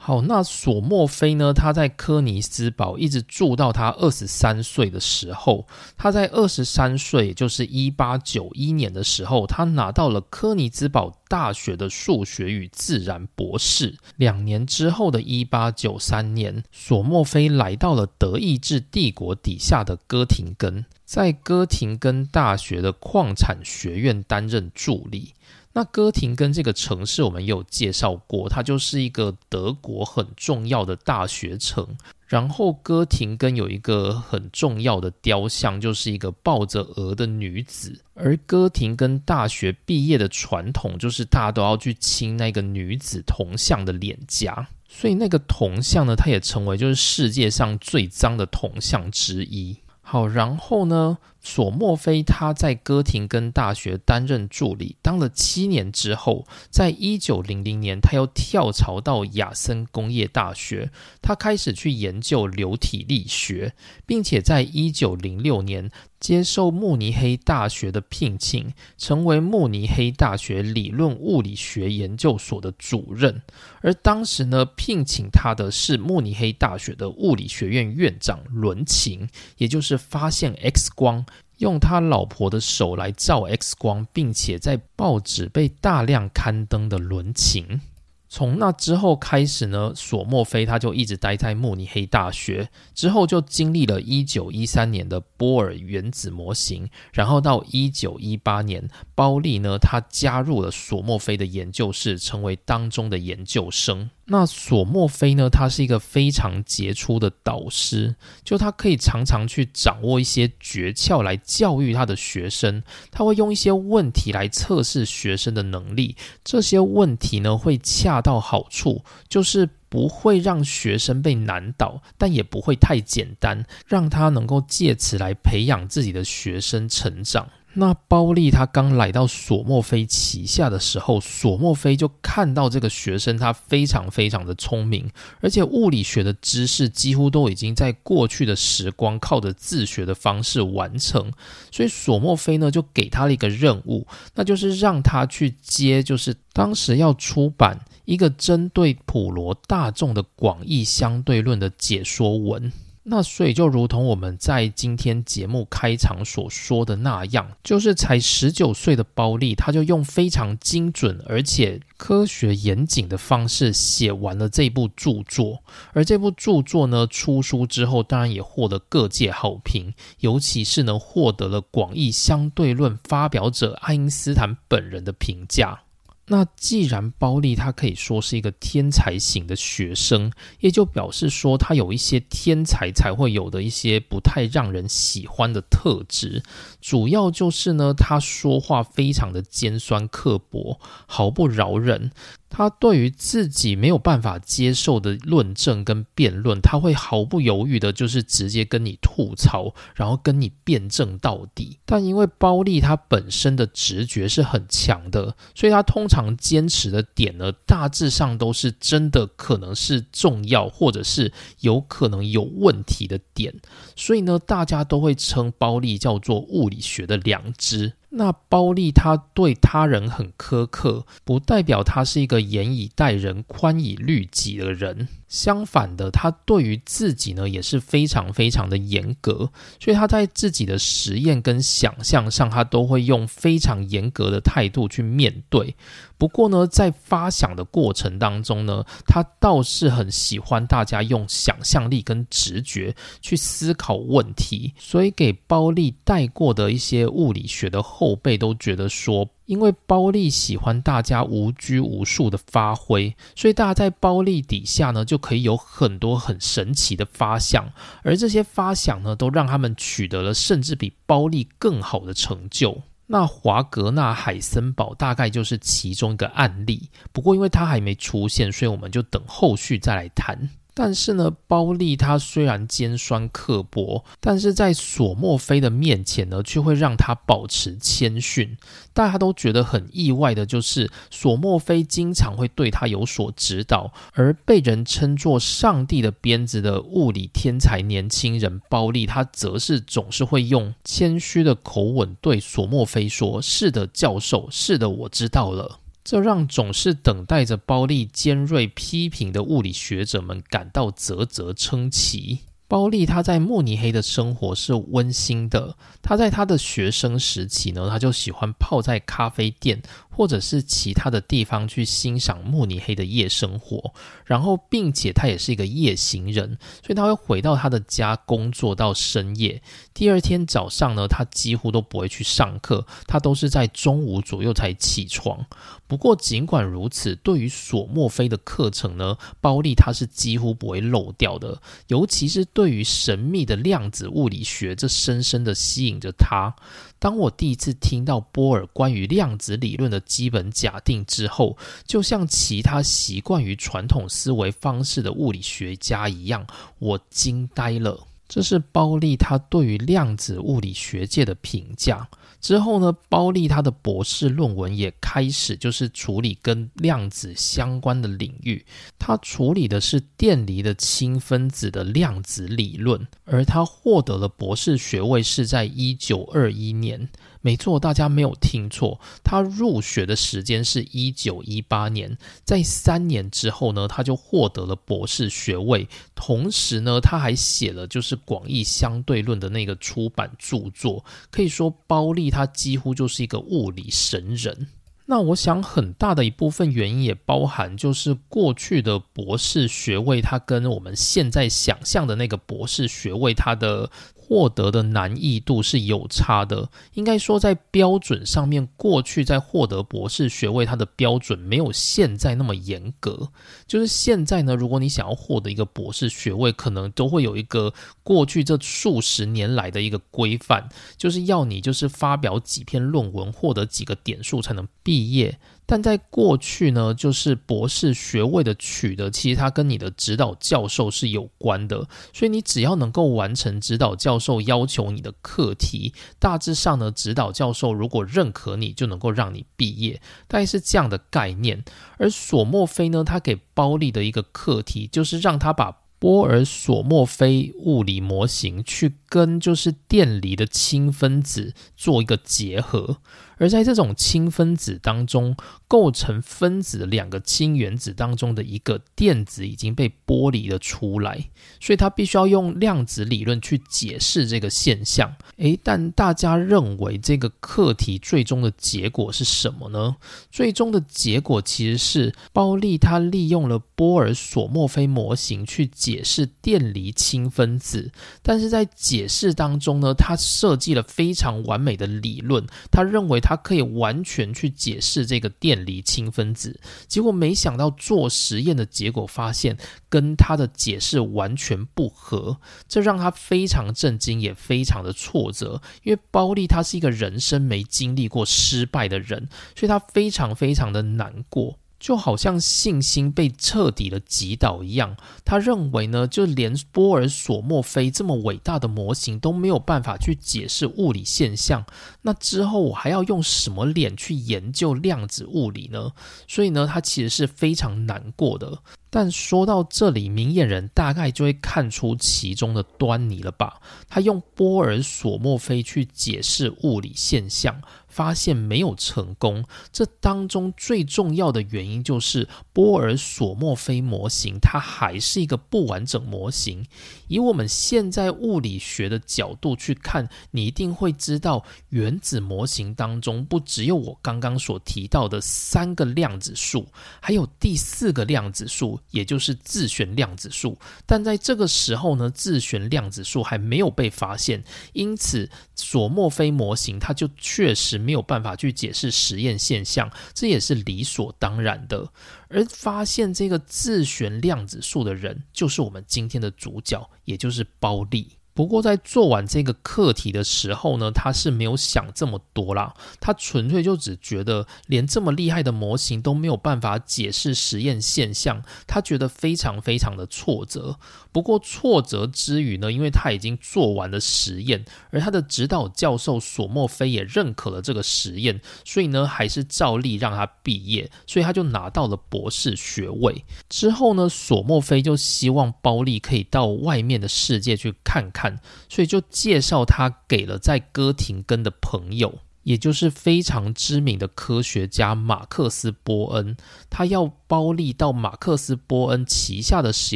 好，那索莫菲呢？他在科尼斯堡一直住到他二十三岁的时候。他在二十三岁，就是一八九一年的时候，他拿到了科尼斯堡大学的数学与自然博士。两年之后的一八九三年，索莫菲来到了德意志帝国底下的哥廷根，在哥廷根大学的矿产学院担任助理。那哥廷根这个城市，我们也有介绍过，它就是一个德国很重要的大学城。然后哥廷根有一个很重要的雕像，就是一个抱着鹅的女子。而哥廷根大学毕业的传统，就是大家都要去亲那个女子铜像的脸颊，所以那个铜像呢，它也成为就是世界上最脏的铜像之一。好，然后呢？索莫菲他在哥廷根大学担任助理，当了七年之后，在一九零零年，他又跳槽到亚森工业大学，他开始去研究流体力学，并且在一九零六年接受慕尼黑大学的聘请，成为慕尼黑大学理论物理学研究所的主任。而当时呢，聘请他的是慕尼黑大学的物理学院院长伦琴，也就是发现 X 光。用他老婆的手来照 X 光，并且在报纸被大量刊登的伦琴。从那之后开始呢，索莫菲他就一直待在慕尼黑大学，之后就经历了一九一三年的波尔原子模型，然后到一九一八年，包利呢他加入了索莫菲的研究室，成为当中的研究生。那索莫菲呢？他是一个非常杰出的导师，就他可以常常去掌握一些诀窍来教育他的学生。他会用一些问题来测试学生的能力，这些问题呢会恰到好处，就是不会让学生被难倒，但也不会太简单，让他能够借此来培养自己的学生成长。那包利他刚来到索莫菲旗下的时候，索莫菲就看到这个学生他非常非常的聪明，而且物理学的知识几乎都已经在过去的时光靠着自学的方式完成，所以索莫菲呢就给他了一个任务，那就是让他去接，就是当时要出版一个针对普罗大众的广义相对论的解说文。那所以就如同我们在今天节目开场所说的那样，就是才十九岁的包利，他就用非常精准而且科学严谨的方式写完了这部著作。而这部著作呢，出书之后，当然也获得各界好评，尤其是呢，获得了广义相对论发表者爱因斯坦本人的评价。那既然包利他可以说是一个天才型的学生，也就表示说他有一些天才才会有的一些不太让人喜欢的特质，主要就是呢，他说话非常的尖酸刻薄，毫不饶人。他对于自己没有办法接受的论证跟辩论，他会毫不犹豫的，就是直接跟你吐槽，然后跟你辩证到底。但因为包利他本身的直觉是很强的，所以他通常坚持的点呢，大致上都是真的可能是重要，或者是有可能有问题的点。所以呢，大家都会称包利叫做物理学的良知。那包利他对他人很苛刻，不代表他是一个严以待人、宽以律己的人。相反的，他对于自己呢也是非常非常的严格，所以他在自己的实验跟想象上，他都会用非常严格的态度去面对。不过呢，在发想的过程当中呢，他倒是很喜欢大家用想象力跟直觉去思考问题，所以给包利带过的一些物理学的后辈都觉得说。因为包利喜欢大家无拘无束的发挥，所以大家在包利底下呢，就可以有很多很神奇的发想，而这些发想呢，都让他们取得了甚至比包利更好的成就。那华格纳海森堡大概就是其中一个案例，不过因为他还没出现，所以我们就等后续再来谈。但是呢，包利他虽然尖酸刻薄，但是在索莫菲的面前呢，却会让他保持谦逊。大家都觉得很意外的就是，索莫菲经常会对他有所指导，而被人称作“上帝的鞭子”的物理天才年轻人包利，他则是总是会用谦虚的口吻对索莫菲说：“是的，教授，是的，我知道了。”这让总是等待着包利尖锐批评的物理学者们感到啧啧称奇。包利他在慕尼黑的生活是温馨的。他在他的学生时期呢，他就喜欢泡在咖啡店或者是其他的地方去欣赏慕尼黑的夜生活。然后，并且他也是一个夜行人，所以他会回到他的家工作到深夜。第二天早上呢，他几乎都不会去上课，他都是在中午左右才起床。不过，尽管如此，对于索莫菲的课程呢，包利他是几乎不会漏掉的。尤其是对于神秘的量子物理学，这深深的吸引着他。当我第一次听到波尔关于量子理论的基本假定之后，就像其他习惯于传统思维方式的物理学家一样，我惊呆了。这是包利他对于量子物理学界的评价。之后呢，包利他的博士论文也开始就是处理跟量子相关的领域。他处理的是电离的氢分子的量子理论，而他获得了博士学位是在一九二一年。没错，大家没有听错，他入学的时间是一九一八年，在三年之后呢，他就获得了博士学位。同时呢，他还写了就是广义相对论的那个出版著作，可以说包利他几乎就是一个物理神人。那我想很大的一部分原因也包含，就是过去的博士学位，它跟我们现在想象的那个博士学位，它的。获得的难易度是有差的，应该说在标准上面，过去在获得博士学位，它的标准没有现在那么严格。就是现在呢，如果你想要获得一个博士学位，可能都会有一个过去这数十年来的一个规范，就是要你就是发表几篇论文，获得几个点数才能毕业。但在过去呢，就是博士学位的取得，其实它跟你的指导教授是有关的，所以你只要能够完成指导教授要求你的课题，大致上呢，指导教授如果认可你，就能够让你毕业，大概是这样的概念。而索莫菲呢，他给包利的一个课题，就是让他把波尔索莫菲物理模型去跟就是电离的氢分子做一个结合。而在这种氢分子当中，构成分子两个氢原子当中的一个电子已经被剥离了出来，所以他必须要用量子理论去解释这个现象。诶，但大家认为这个课题最终的结果是什么呢？最终的结果其实是包利他利用了波尔索莫菲模型去解释电离氢分子，但是在解释当中呢，他设计了非常完美的理论，他认为他。他可以完全去解释这个电离氢分子。结果没想到做实验的结果发现跟他的解释完全不合，这让他非常震惊，也非常的挫折。因为包利他是一个人生没经历过失败的人，所以他非常非常的难过。就好像信心被彻底的击倒一样，他认为呢，就连波尔索莫菲这么伟大的模型都没有办法去解释物理现象，那之后我还要用什么脸去研究量子物理呢？所以呢，他其实是非常难过的。但说到这里，明眼人大概就会看出其中的端倪了吧？他用波尔索莫菲去解释物理现象。发现没有成功，这当中最重要的原因就是波尔索莫菲模型它还是一个不完整模型。以我们现在物理学的角度去看，你一定会知道，原子模型当中不只有我刚刚所提到的三个量子数，还有第四个量子数，也就是自旋量子数。但在这个时候呢，自旋量子数还没有被发现，因此索莫菲模型它就确实。没有办法去解释实验现象，这也是理所当然的。而发现这个自旋量子数的人，就是我们今天的主角，也就是包利。不过，在做完这个课题的时候呢，他是没有想这么多啦。他纯粹就只觉得，连这么厉害的模型都没有办法解释实验现象，他觉得非常非常的挫折。不过，挫折之余呢，因为他已经做完了实验，而他的指导教授索莫菲也认可了这个实验，所以呢，还是照例让他毕业。所以他就拿到了博士学位。之后呢，索莫菲就希望包利可以到外面的世界去看看。所以就介绍他给了在哥廷根的朋友，也就是非常知名的科学家马克思波恩。他要包利到马克思波恩旗下的实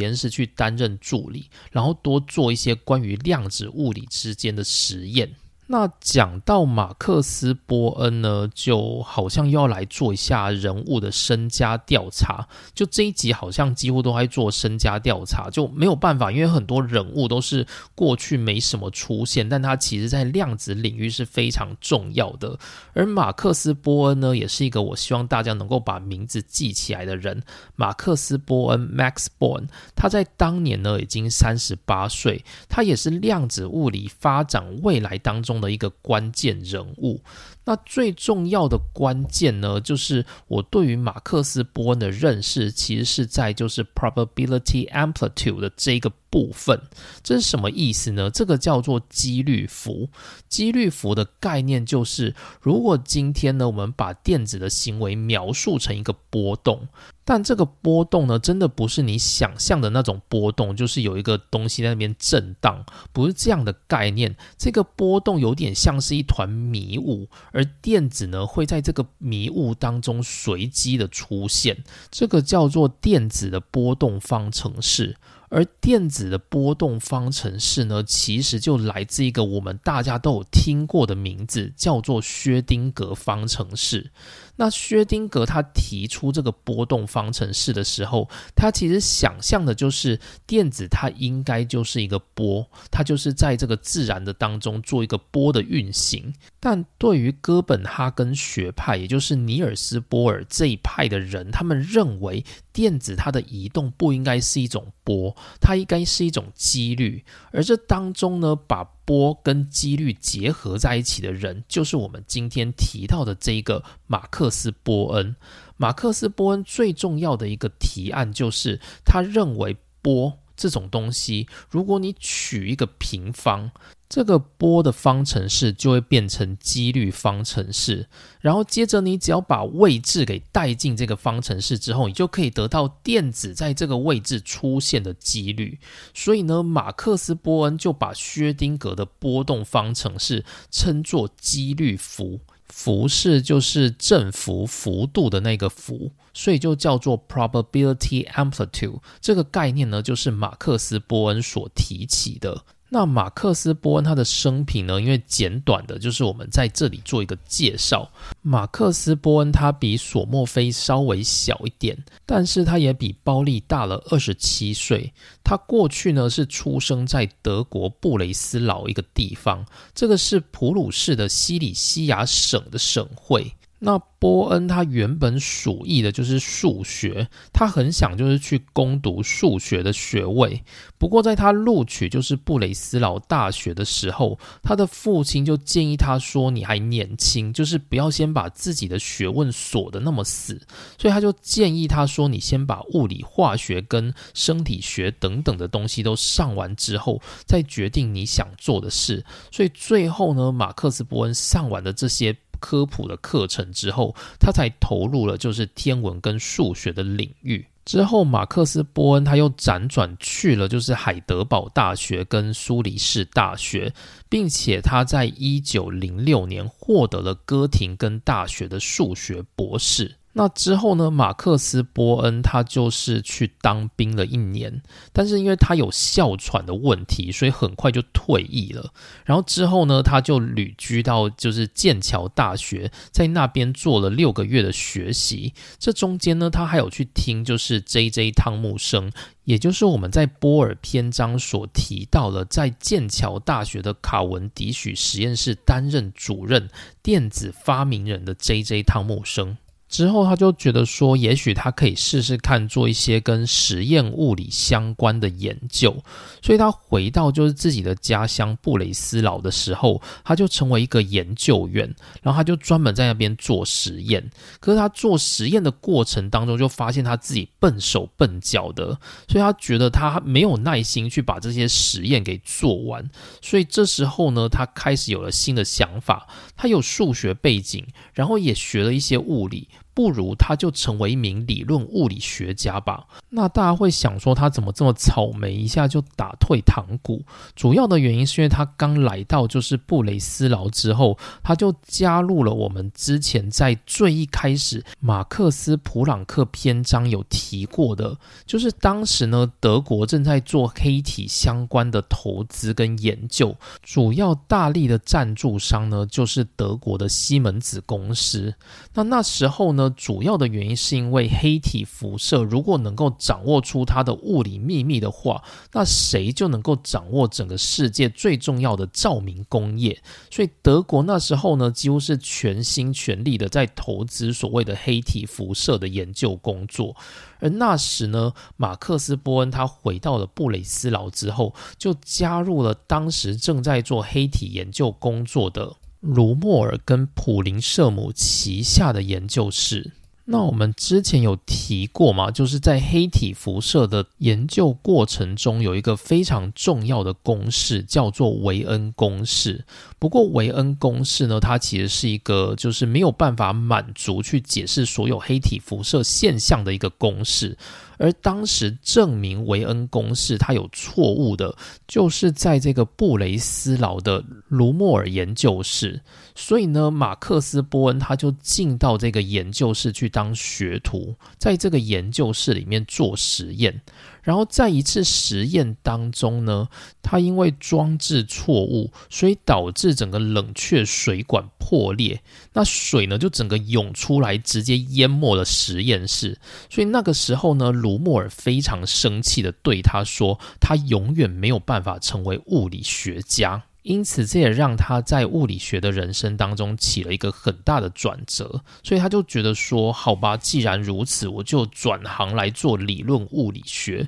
验室去担任助理，然后多做一些关于量子物理之间的实验。那讲到马克思波恩呢，就好像要来做一下人物的身家调查。就这一集好像几乎都在做身家调查，就没有办法，因为很多人物都是过去没什么出现，但他其实在量子领域是非常重要的。而马克思波恩呢，也是一个我希望大家能够把名字记起来的人。马克思波恩 （Max Born），他在当年呢已经三十八岁，他也是量子物理发展未来当中。的一个关键人物，那最重要的关键呢，就是我对于马克思波恩的认识，其实是在就是 probability amplitude 的这个部分。这是什么意思呢？这个叫做几率符。几率符的概念就是，如果今天呢，我们把电子的行为描述成一个波动。但这个波动呢，真的不是你想象的那种波动，就是有一个东西在那边震荡，不是这样的概念。这个波动有点像是一团迷雾，而电子呢会在这个迷雾当中随机的出现，这个叫做电子的波动方程式。而电子的波动方程式呢，其实就来自一个我们大家都有听过的名字，叫做薛丁格方程式。那薛丁格他提出这个波动方程式的时候，他其实想象的就是电子它应该就是一个波，它就是在这个自然的当中做一个波的运行。但对于哥本哈根学派，也就是尼尔斯波尔这一派的人，他们认为电子它的移动不应该是一种波，它应该是一种几率。而这当中呢，把波跟几率结合在一起的人，就是我们今天提到的这个马克思波恩。马克思波恩最重要的一个提案，就是他认为波这种东西，如果你取一个平方。这个波的方程式就会变成几率方程式，然后接着你只要把位置给带进这个方程式之后，你就可以得到电子在这个位置出现的几率。所以呢，马克思波恩就把薛丁格的波动方程式称作几率符，符是就是振幅幅度的那个幅，所以就叫做 probability amplitude。这个概念呢，就是马克思波恩所提起的。那马克思·波恩他的生平呢？因为简短的，就是我们在这里做一个介绍。马克思·波恩他比索莫菲稍微小一点，但是他也比包利大了二十七岁。他过去呢是出生在德国布雷斯劳一个地方，这个是普鲁士的西里西亚省的省会。那波恩他原本属意的就是数学，他很想就是去攻读数学的学位。不过在他录取就是布雷斯劳大学的时候，他的父亲就建议他说：“你还年轻，就是不要先把自己的学问锁得那么死。”所以他就建议他说：“你先把物理、化学跟生体学等等的东西都上完之后，再决定你想做的事。”所以最后呢，马克思·波恩上完的这些。科普的课程之后，他才投入了就是天文跟数学的领域。之后，马克思·波恩他又辗转去了就是海德堡大学跟苏黎世大学，并且他在一九零六年获得了哥廷根大学的数学博士。那之后呢？马克思·波恩他就是去当兵了一年，但是因为他有哮喘的问题，所以很快就退役了。然后之后呢，他就旅居到就是剑桥大学，在那边做了六个月的学习。这中间呢，他还有去听就是 J.J. 汤姆生，也就是我们在波尔篇章所提到了，在剑桥大学的卡文迪许实验室担任主任电子发明人的 J.J. 汤姆生。之后，他就觉得说，也许他可以试试看做一些跟实验物理相关的研究。所以他回到就是自己的家乡布雷斯劳的时候，他就成为一个研究员，然后他就专门在那边做实验。可是他做实验的过程当中，就发现他自己笨手笨脚的，所以他觉得他没有耐心去把这些实验给做完。所以这时候呢，他开始有了新的想法。他有数学背景，然后也学了一些物理。不如他就成为一名理论物理学家吧。那大家会想说他怎么这么草莓，一下就打退堂鼓？主要的原因是因为他刚来到就是布雷斯劳之后，他就加入了我们之前在最一开始马克思普朗克篇章有提过的，就是当时呢德国正在做黑体相关的投资跟研究，主要大力的赞助商呢就是德国的西门子公司。那那时候呢？主要的原因是因为黑体辐射，如果能够掌握出它的物理秘密的话，那谁就能够掌握整个世界最重要的照明工业。所以德国那时候呢，几乎是全心全力的在投资所谓的黑体辐射的研究工作。而那时呢，马克思·波恩他回到了布雷斯劳之后，就加入了当时正在做黑体研究工作的。卢莫尔跟普林舍姆旗下的研究室。那我们之前有提过嘛？就是在黑体辐射的研究过程中，有一个非常重要的公式，叫做维恩公式。不过维恩公式呢，它其实是一个就是没有办法满足去解释所有黑体辐射现象的一个公式。而当时证明维恩公式它有错误的，就是在这个布雷斯劳的卢莫尔研究室。所以呢，马克思波恩他就进到这个研究室去当学徒，在这个研究室里面做实验。然后在一次实验当中呢，他因为装置错误，所以导致整个冷却水管破裂，那水呢就整个涌出来，直接淹没了实验室。所以那个时候呢，卢莫尔非常生气的对他说：“他永远没有办法成为物理学家。”因此，这也让他在物理学的人生当中起了一个很大的转折。所以他就觉得说：“好吧，既然如此，我就转行来做理论物理学。”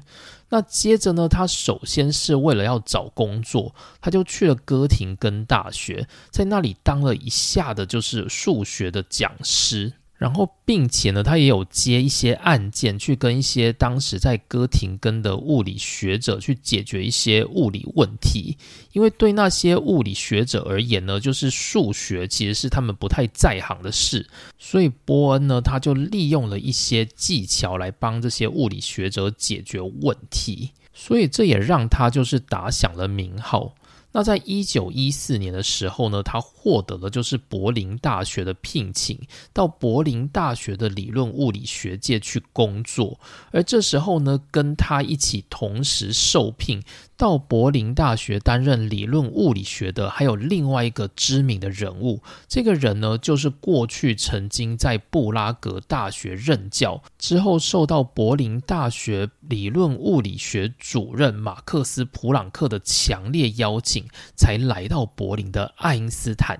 那接着呢，他首先是为了要找工作，他就去了哥廷根大学，在那里当了一下的就是数学的讲师。然后，并且呢，他也有接一些案件，去跟一些当时在哥廷根的物理学者去解决一些物理问题。因为对那些物理学者而言呢，就是数学其实是他们不太在行的事。所以波恩呢，他就利用了一些技巧来帮这些物理学者解决问题。所以这也让他就是打响了名号。那在一九一四年的时候呢，他获得的就是柏林大学的聘请，到柏林大学的理论物理学界去工作。而这时候呢，跟他一起同时受聘。到柏林大学担任理论物理学的，还有另外一个知名的人物。这个人呢，就是过去曾经在布拉格大学任教，之后受到柏林大学理论物理学主任马克思·普朗克的强烈邀请，才来到柏林的爱因斯坦。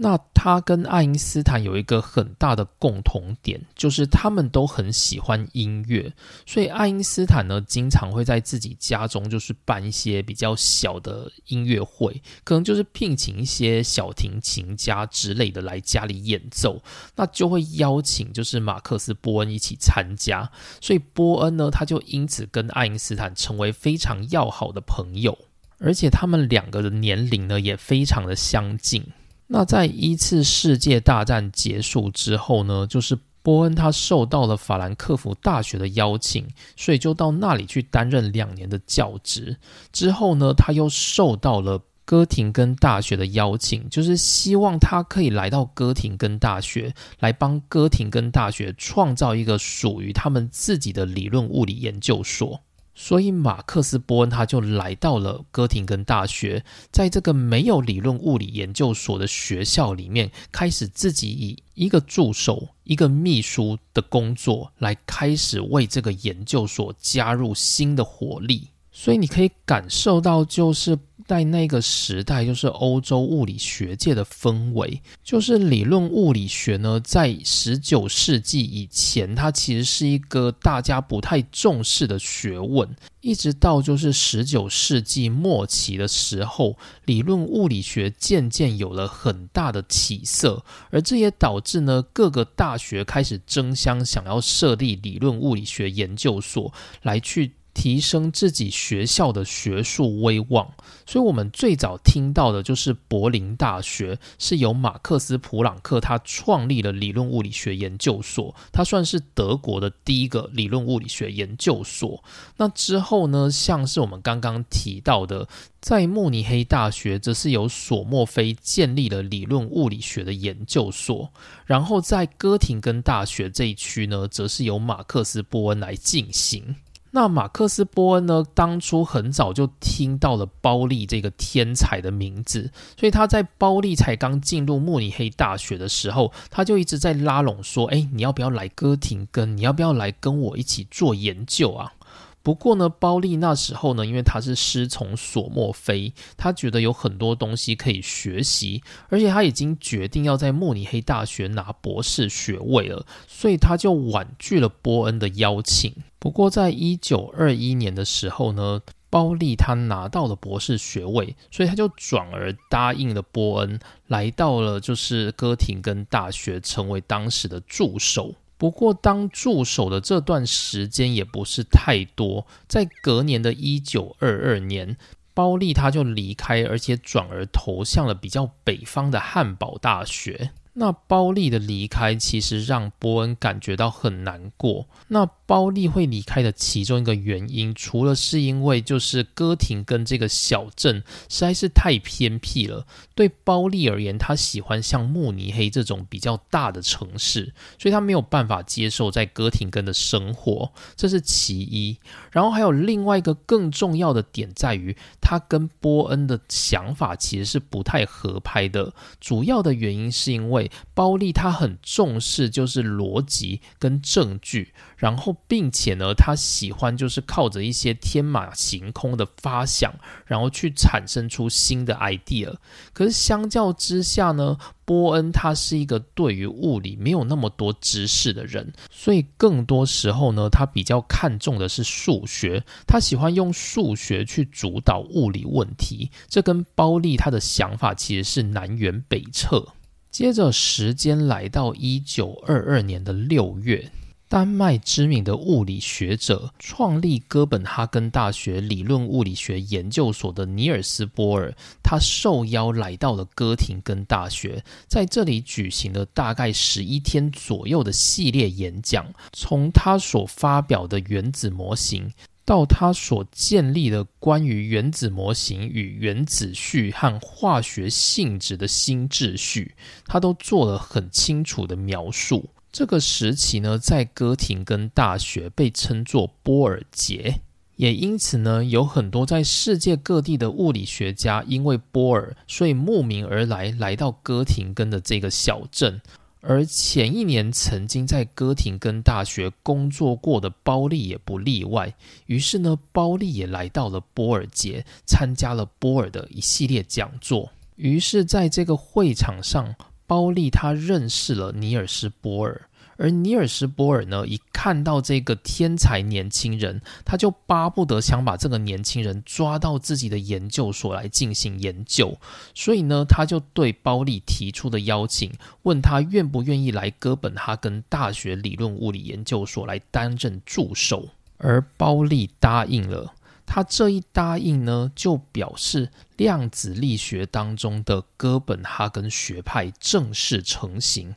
那他跟爱因斯坦有一个很大的共同点，就是他们都很喜欢音乐，所以爱因斯坦呢，经常会在自己家中就是办一些比较小的音乐会，可能就是聘请一些小提琴家之类的来家里演奏，那就会邀请就是马克思波恩一起参加，所以波恩呢，他就因此跟爱因斯坦成为非常要好的朋友，而且他们两个的年龄呢，也非常的相近。那在一次世界大战结束之后呢，就是波恩他受到了法兰克福大学的邀请，所以就到那里去担任两年的教职。之后呢，他又受到了哥廷根大学的邀请，就是希望他可以来到哥廷根大学，来帮哥廷根大学创造一个属于他们自己的理论物理研究所。所以马克思波恩他就来到了哥廷根大学，在这个没有理论物理研究所的学校里面，开始自己以一个助手、一个秘书的工作，来开始为这个研究所加入新的活力。所以你可以感受到，就是在那个时代，就是欧洲物理学界的氛围，就是理论物理学呢，在十九世纪以前，它其实是一个大家不太重视的学问，一直到就是十九世纪末期的时候，理论物理学渐渐有了很大的起色，而这也导致呢，各个大学开始争相想要设立理论物理学研究所，来去。提升自己学校的学术威望，所以我们最早听到的就是柏林大学是由马克思·普朗克他创立了理论物理学研究所，他算是德国的第一个理论物理学研究所。那之后呢，像是我们刚刚提到的，在慕尼黑大学则是由索莫菲建立了理论物理学的研究所，然后在哥廷根大学这一区呢，则是由马克思·波恩来进行。那马克思·波恩呢？当初很早就听到了包利这个天才的名字，所以他在包利才刚进入慕尼黑大学的时候，他就一直在拉拢说：“哎，你要不要来哥廷根？你要不要来跟我一起做研究啊？”不过呢，包利那时候呢，因为他是师从索莫菲，他觉得有很多东西可以学习，而且他已经决定要在慕尼黑大学拿博士学位了，所以他就婉拒了波恩的邀请。不过，在一九二一年的时候呢，包利他拿到了博士学位，所以他就转而答应了波恩，来到了就是哥廷根大学，成为当时的助手。不过，当助手的这段时间也不是太多，在隔年的一九二二年，包利他就离开，而且转而投向了比较北方的汉堡大学。那包利的离开，其实让波恩感觉到很难过。那包利会离开的其中一个原因，除了是因为就是哥廷根这个小镇实在是太偏僻了，对包利而言，他喜欢像慕尼黑这种比较大的城市，所以他没有办法接受在哥廷根的生活，这是其一。然后还有另外一个更重要的点在于，他跟波恩的想法其实是不太合拍的。主要的原因是因为。包利他很重视就是逻辑跟证据，然后并且呢，他喜欢就是靠着一些天马行空的发想，然后去产生出新的 idea。可是相较之下呢，波恩他是一个对于物理没有那么多知识的人，所以更多时候呢，他比较看重的是数学，他喜欢用数学去主导物理问题。这跟包利他的想法其实是南辕北辙。接着，时间来到一九二二年的六月，丹麦知名的物理学者、创立哥本哈根大学理论物理学研究所的尼尔斯·波尔，他受邀来到了哥廷根大学，在这里举行了大概十一天左右的系列演讲，从他所发表的原子模型。到他所建立的关于原子模型与原子序和化学性质的新秩序，他都做了很清楚的描述。这个时期呢，在哥廷根大学被称作波尔节，也因此呢，有很多在世界各地的物理学家因为波尔，所以慕名而来，来到哥廷根的这个小镇。而前一年曾经在哥廷根大学工作过的包利也不例外。于是呢，包利也来到了波尔节，参加了波尔的一系列讲座。于是，在这个会场上，包利他认识了尼尔斯·波尔。而尼尔斯·波尔呢，一看到这个天才年轻人，他就巴不得想把这个年轻人抓到自己的研究所来进行研究。所以呢，他就对包利提出的邀请，问他愿不愿意来哥本哈根大学理论物理研究所来担任助手。而包利答应了。他这一答应呢，就表示量子力学当中的哥本哈根学派正式成型。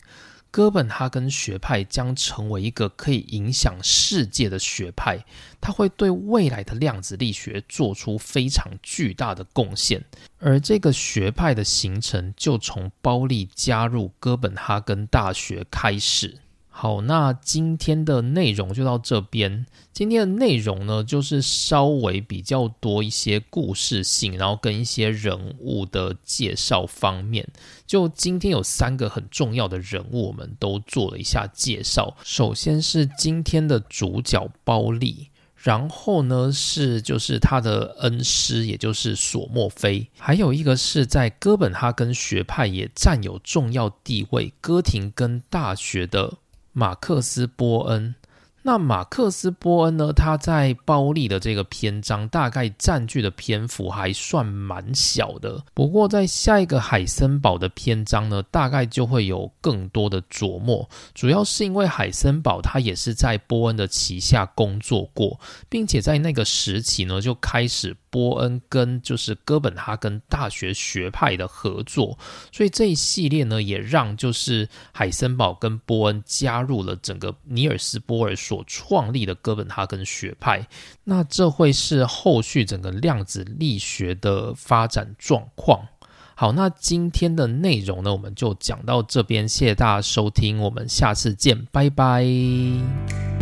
哥本哈根学派将成为一个可以影响世界的学派，它会对未来的量子力学做出非常巨大的贡献。而这个学派的形成，就从包利加入哥本哈根大学开始。好，那今天的内容就到这边。今天的内容呢，就是稍微比较多一些故事性，然后跟一些人物的介绍方面。就今天有三个很重要的人物，我们都做了一下介绍。首先是今天的主角包利，然后呢是就是他的恩师，也就是索莫菲，还有一个是在哥本哈根学派也占有重要地位，哥廷根大学的。马克思·波恩。那马克思·波恩呢？他在包利的这个篇章大概占据的篇幅还算蛮小的。不过在下一个海森堡的篇章呢，大概就会有更多的琢磨。主要是因为海森堡他也是在波恩的旗下工作过，并且在那个时期呢就开始。波恩跟就是哥本哈根大学学派的合作，所以这一系列呢，也让就是海森堡跟波恩加入了整个尼尔斯波尔所创立的哥本哈根学派。那这会是后续整个量子力学的发展状况。好，那今天的内容呢，我们就讲到这边，谢谢大家收听，我们下次见，拜拜。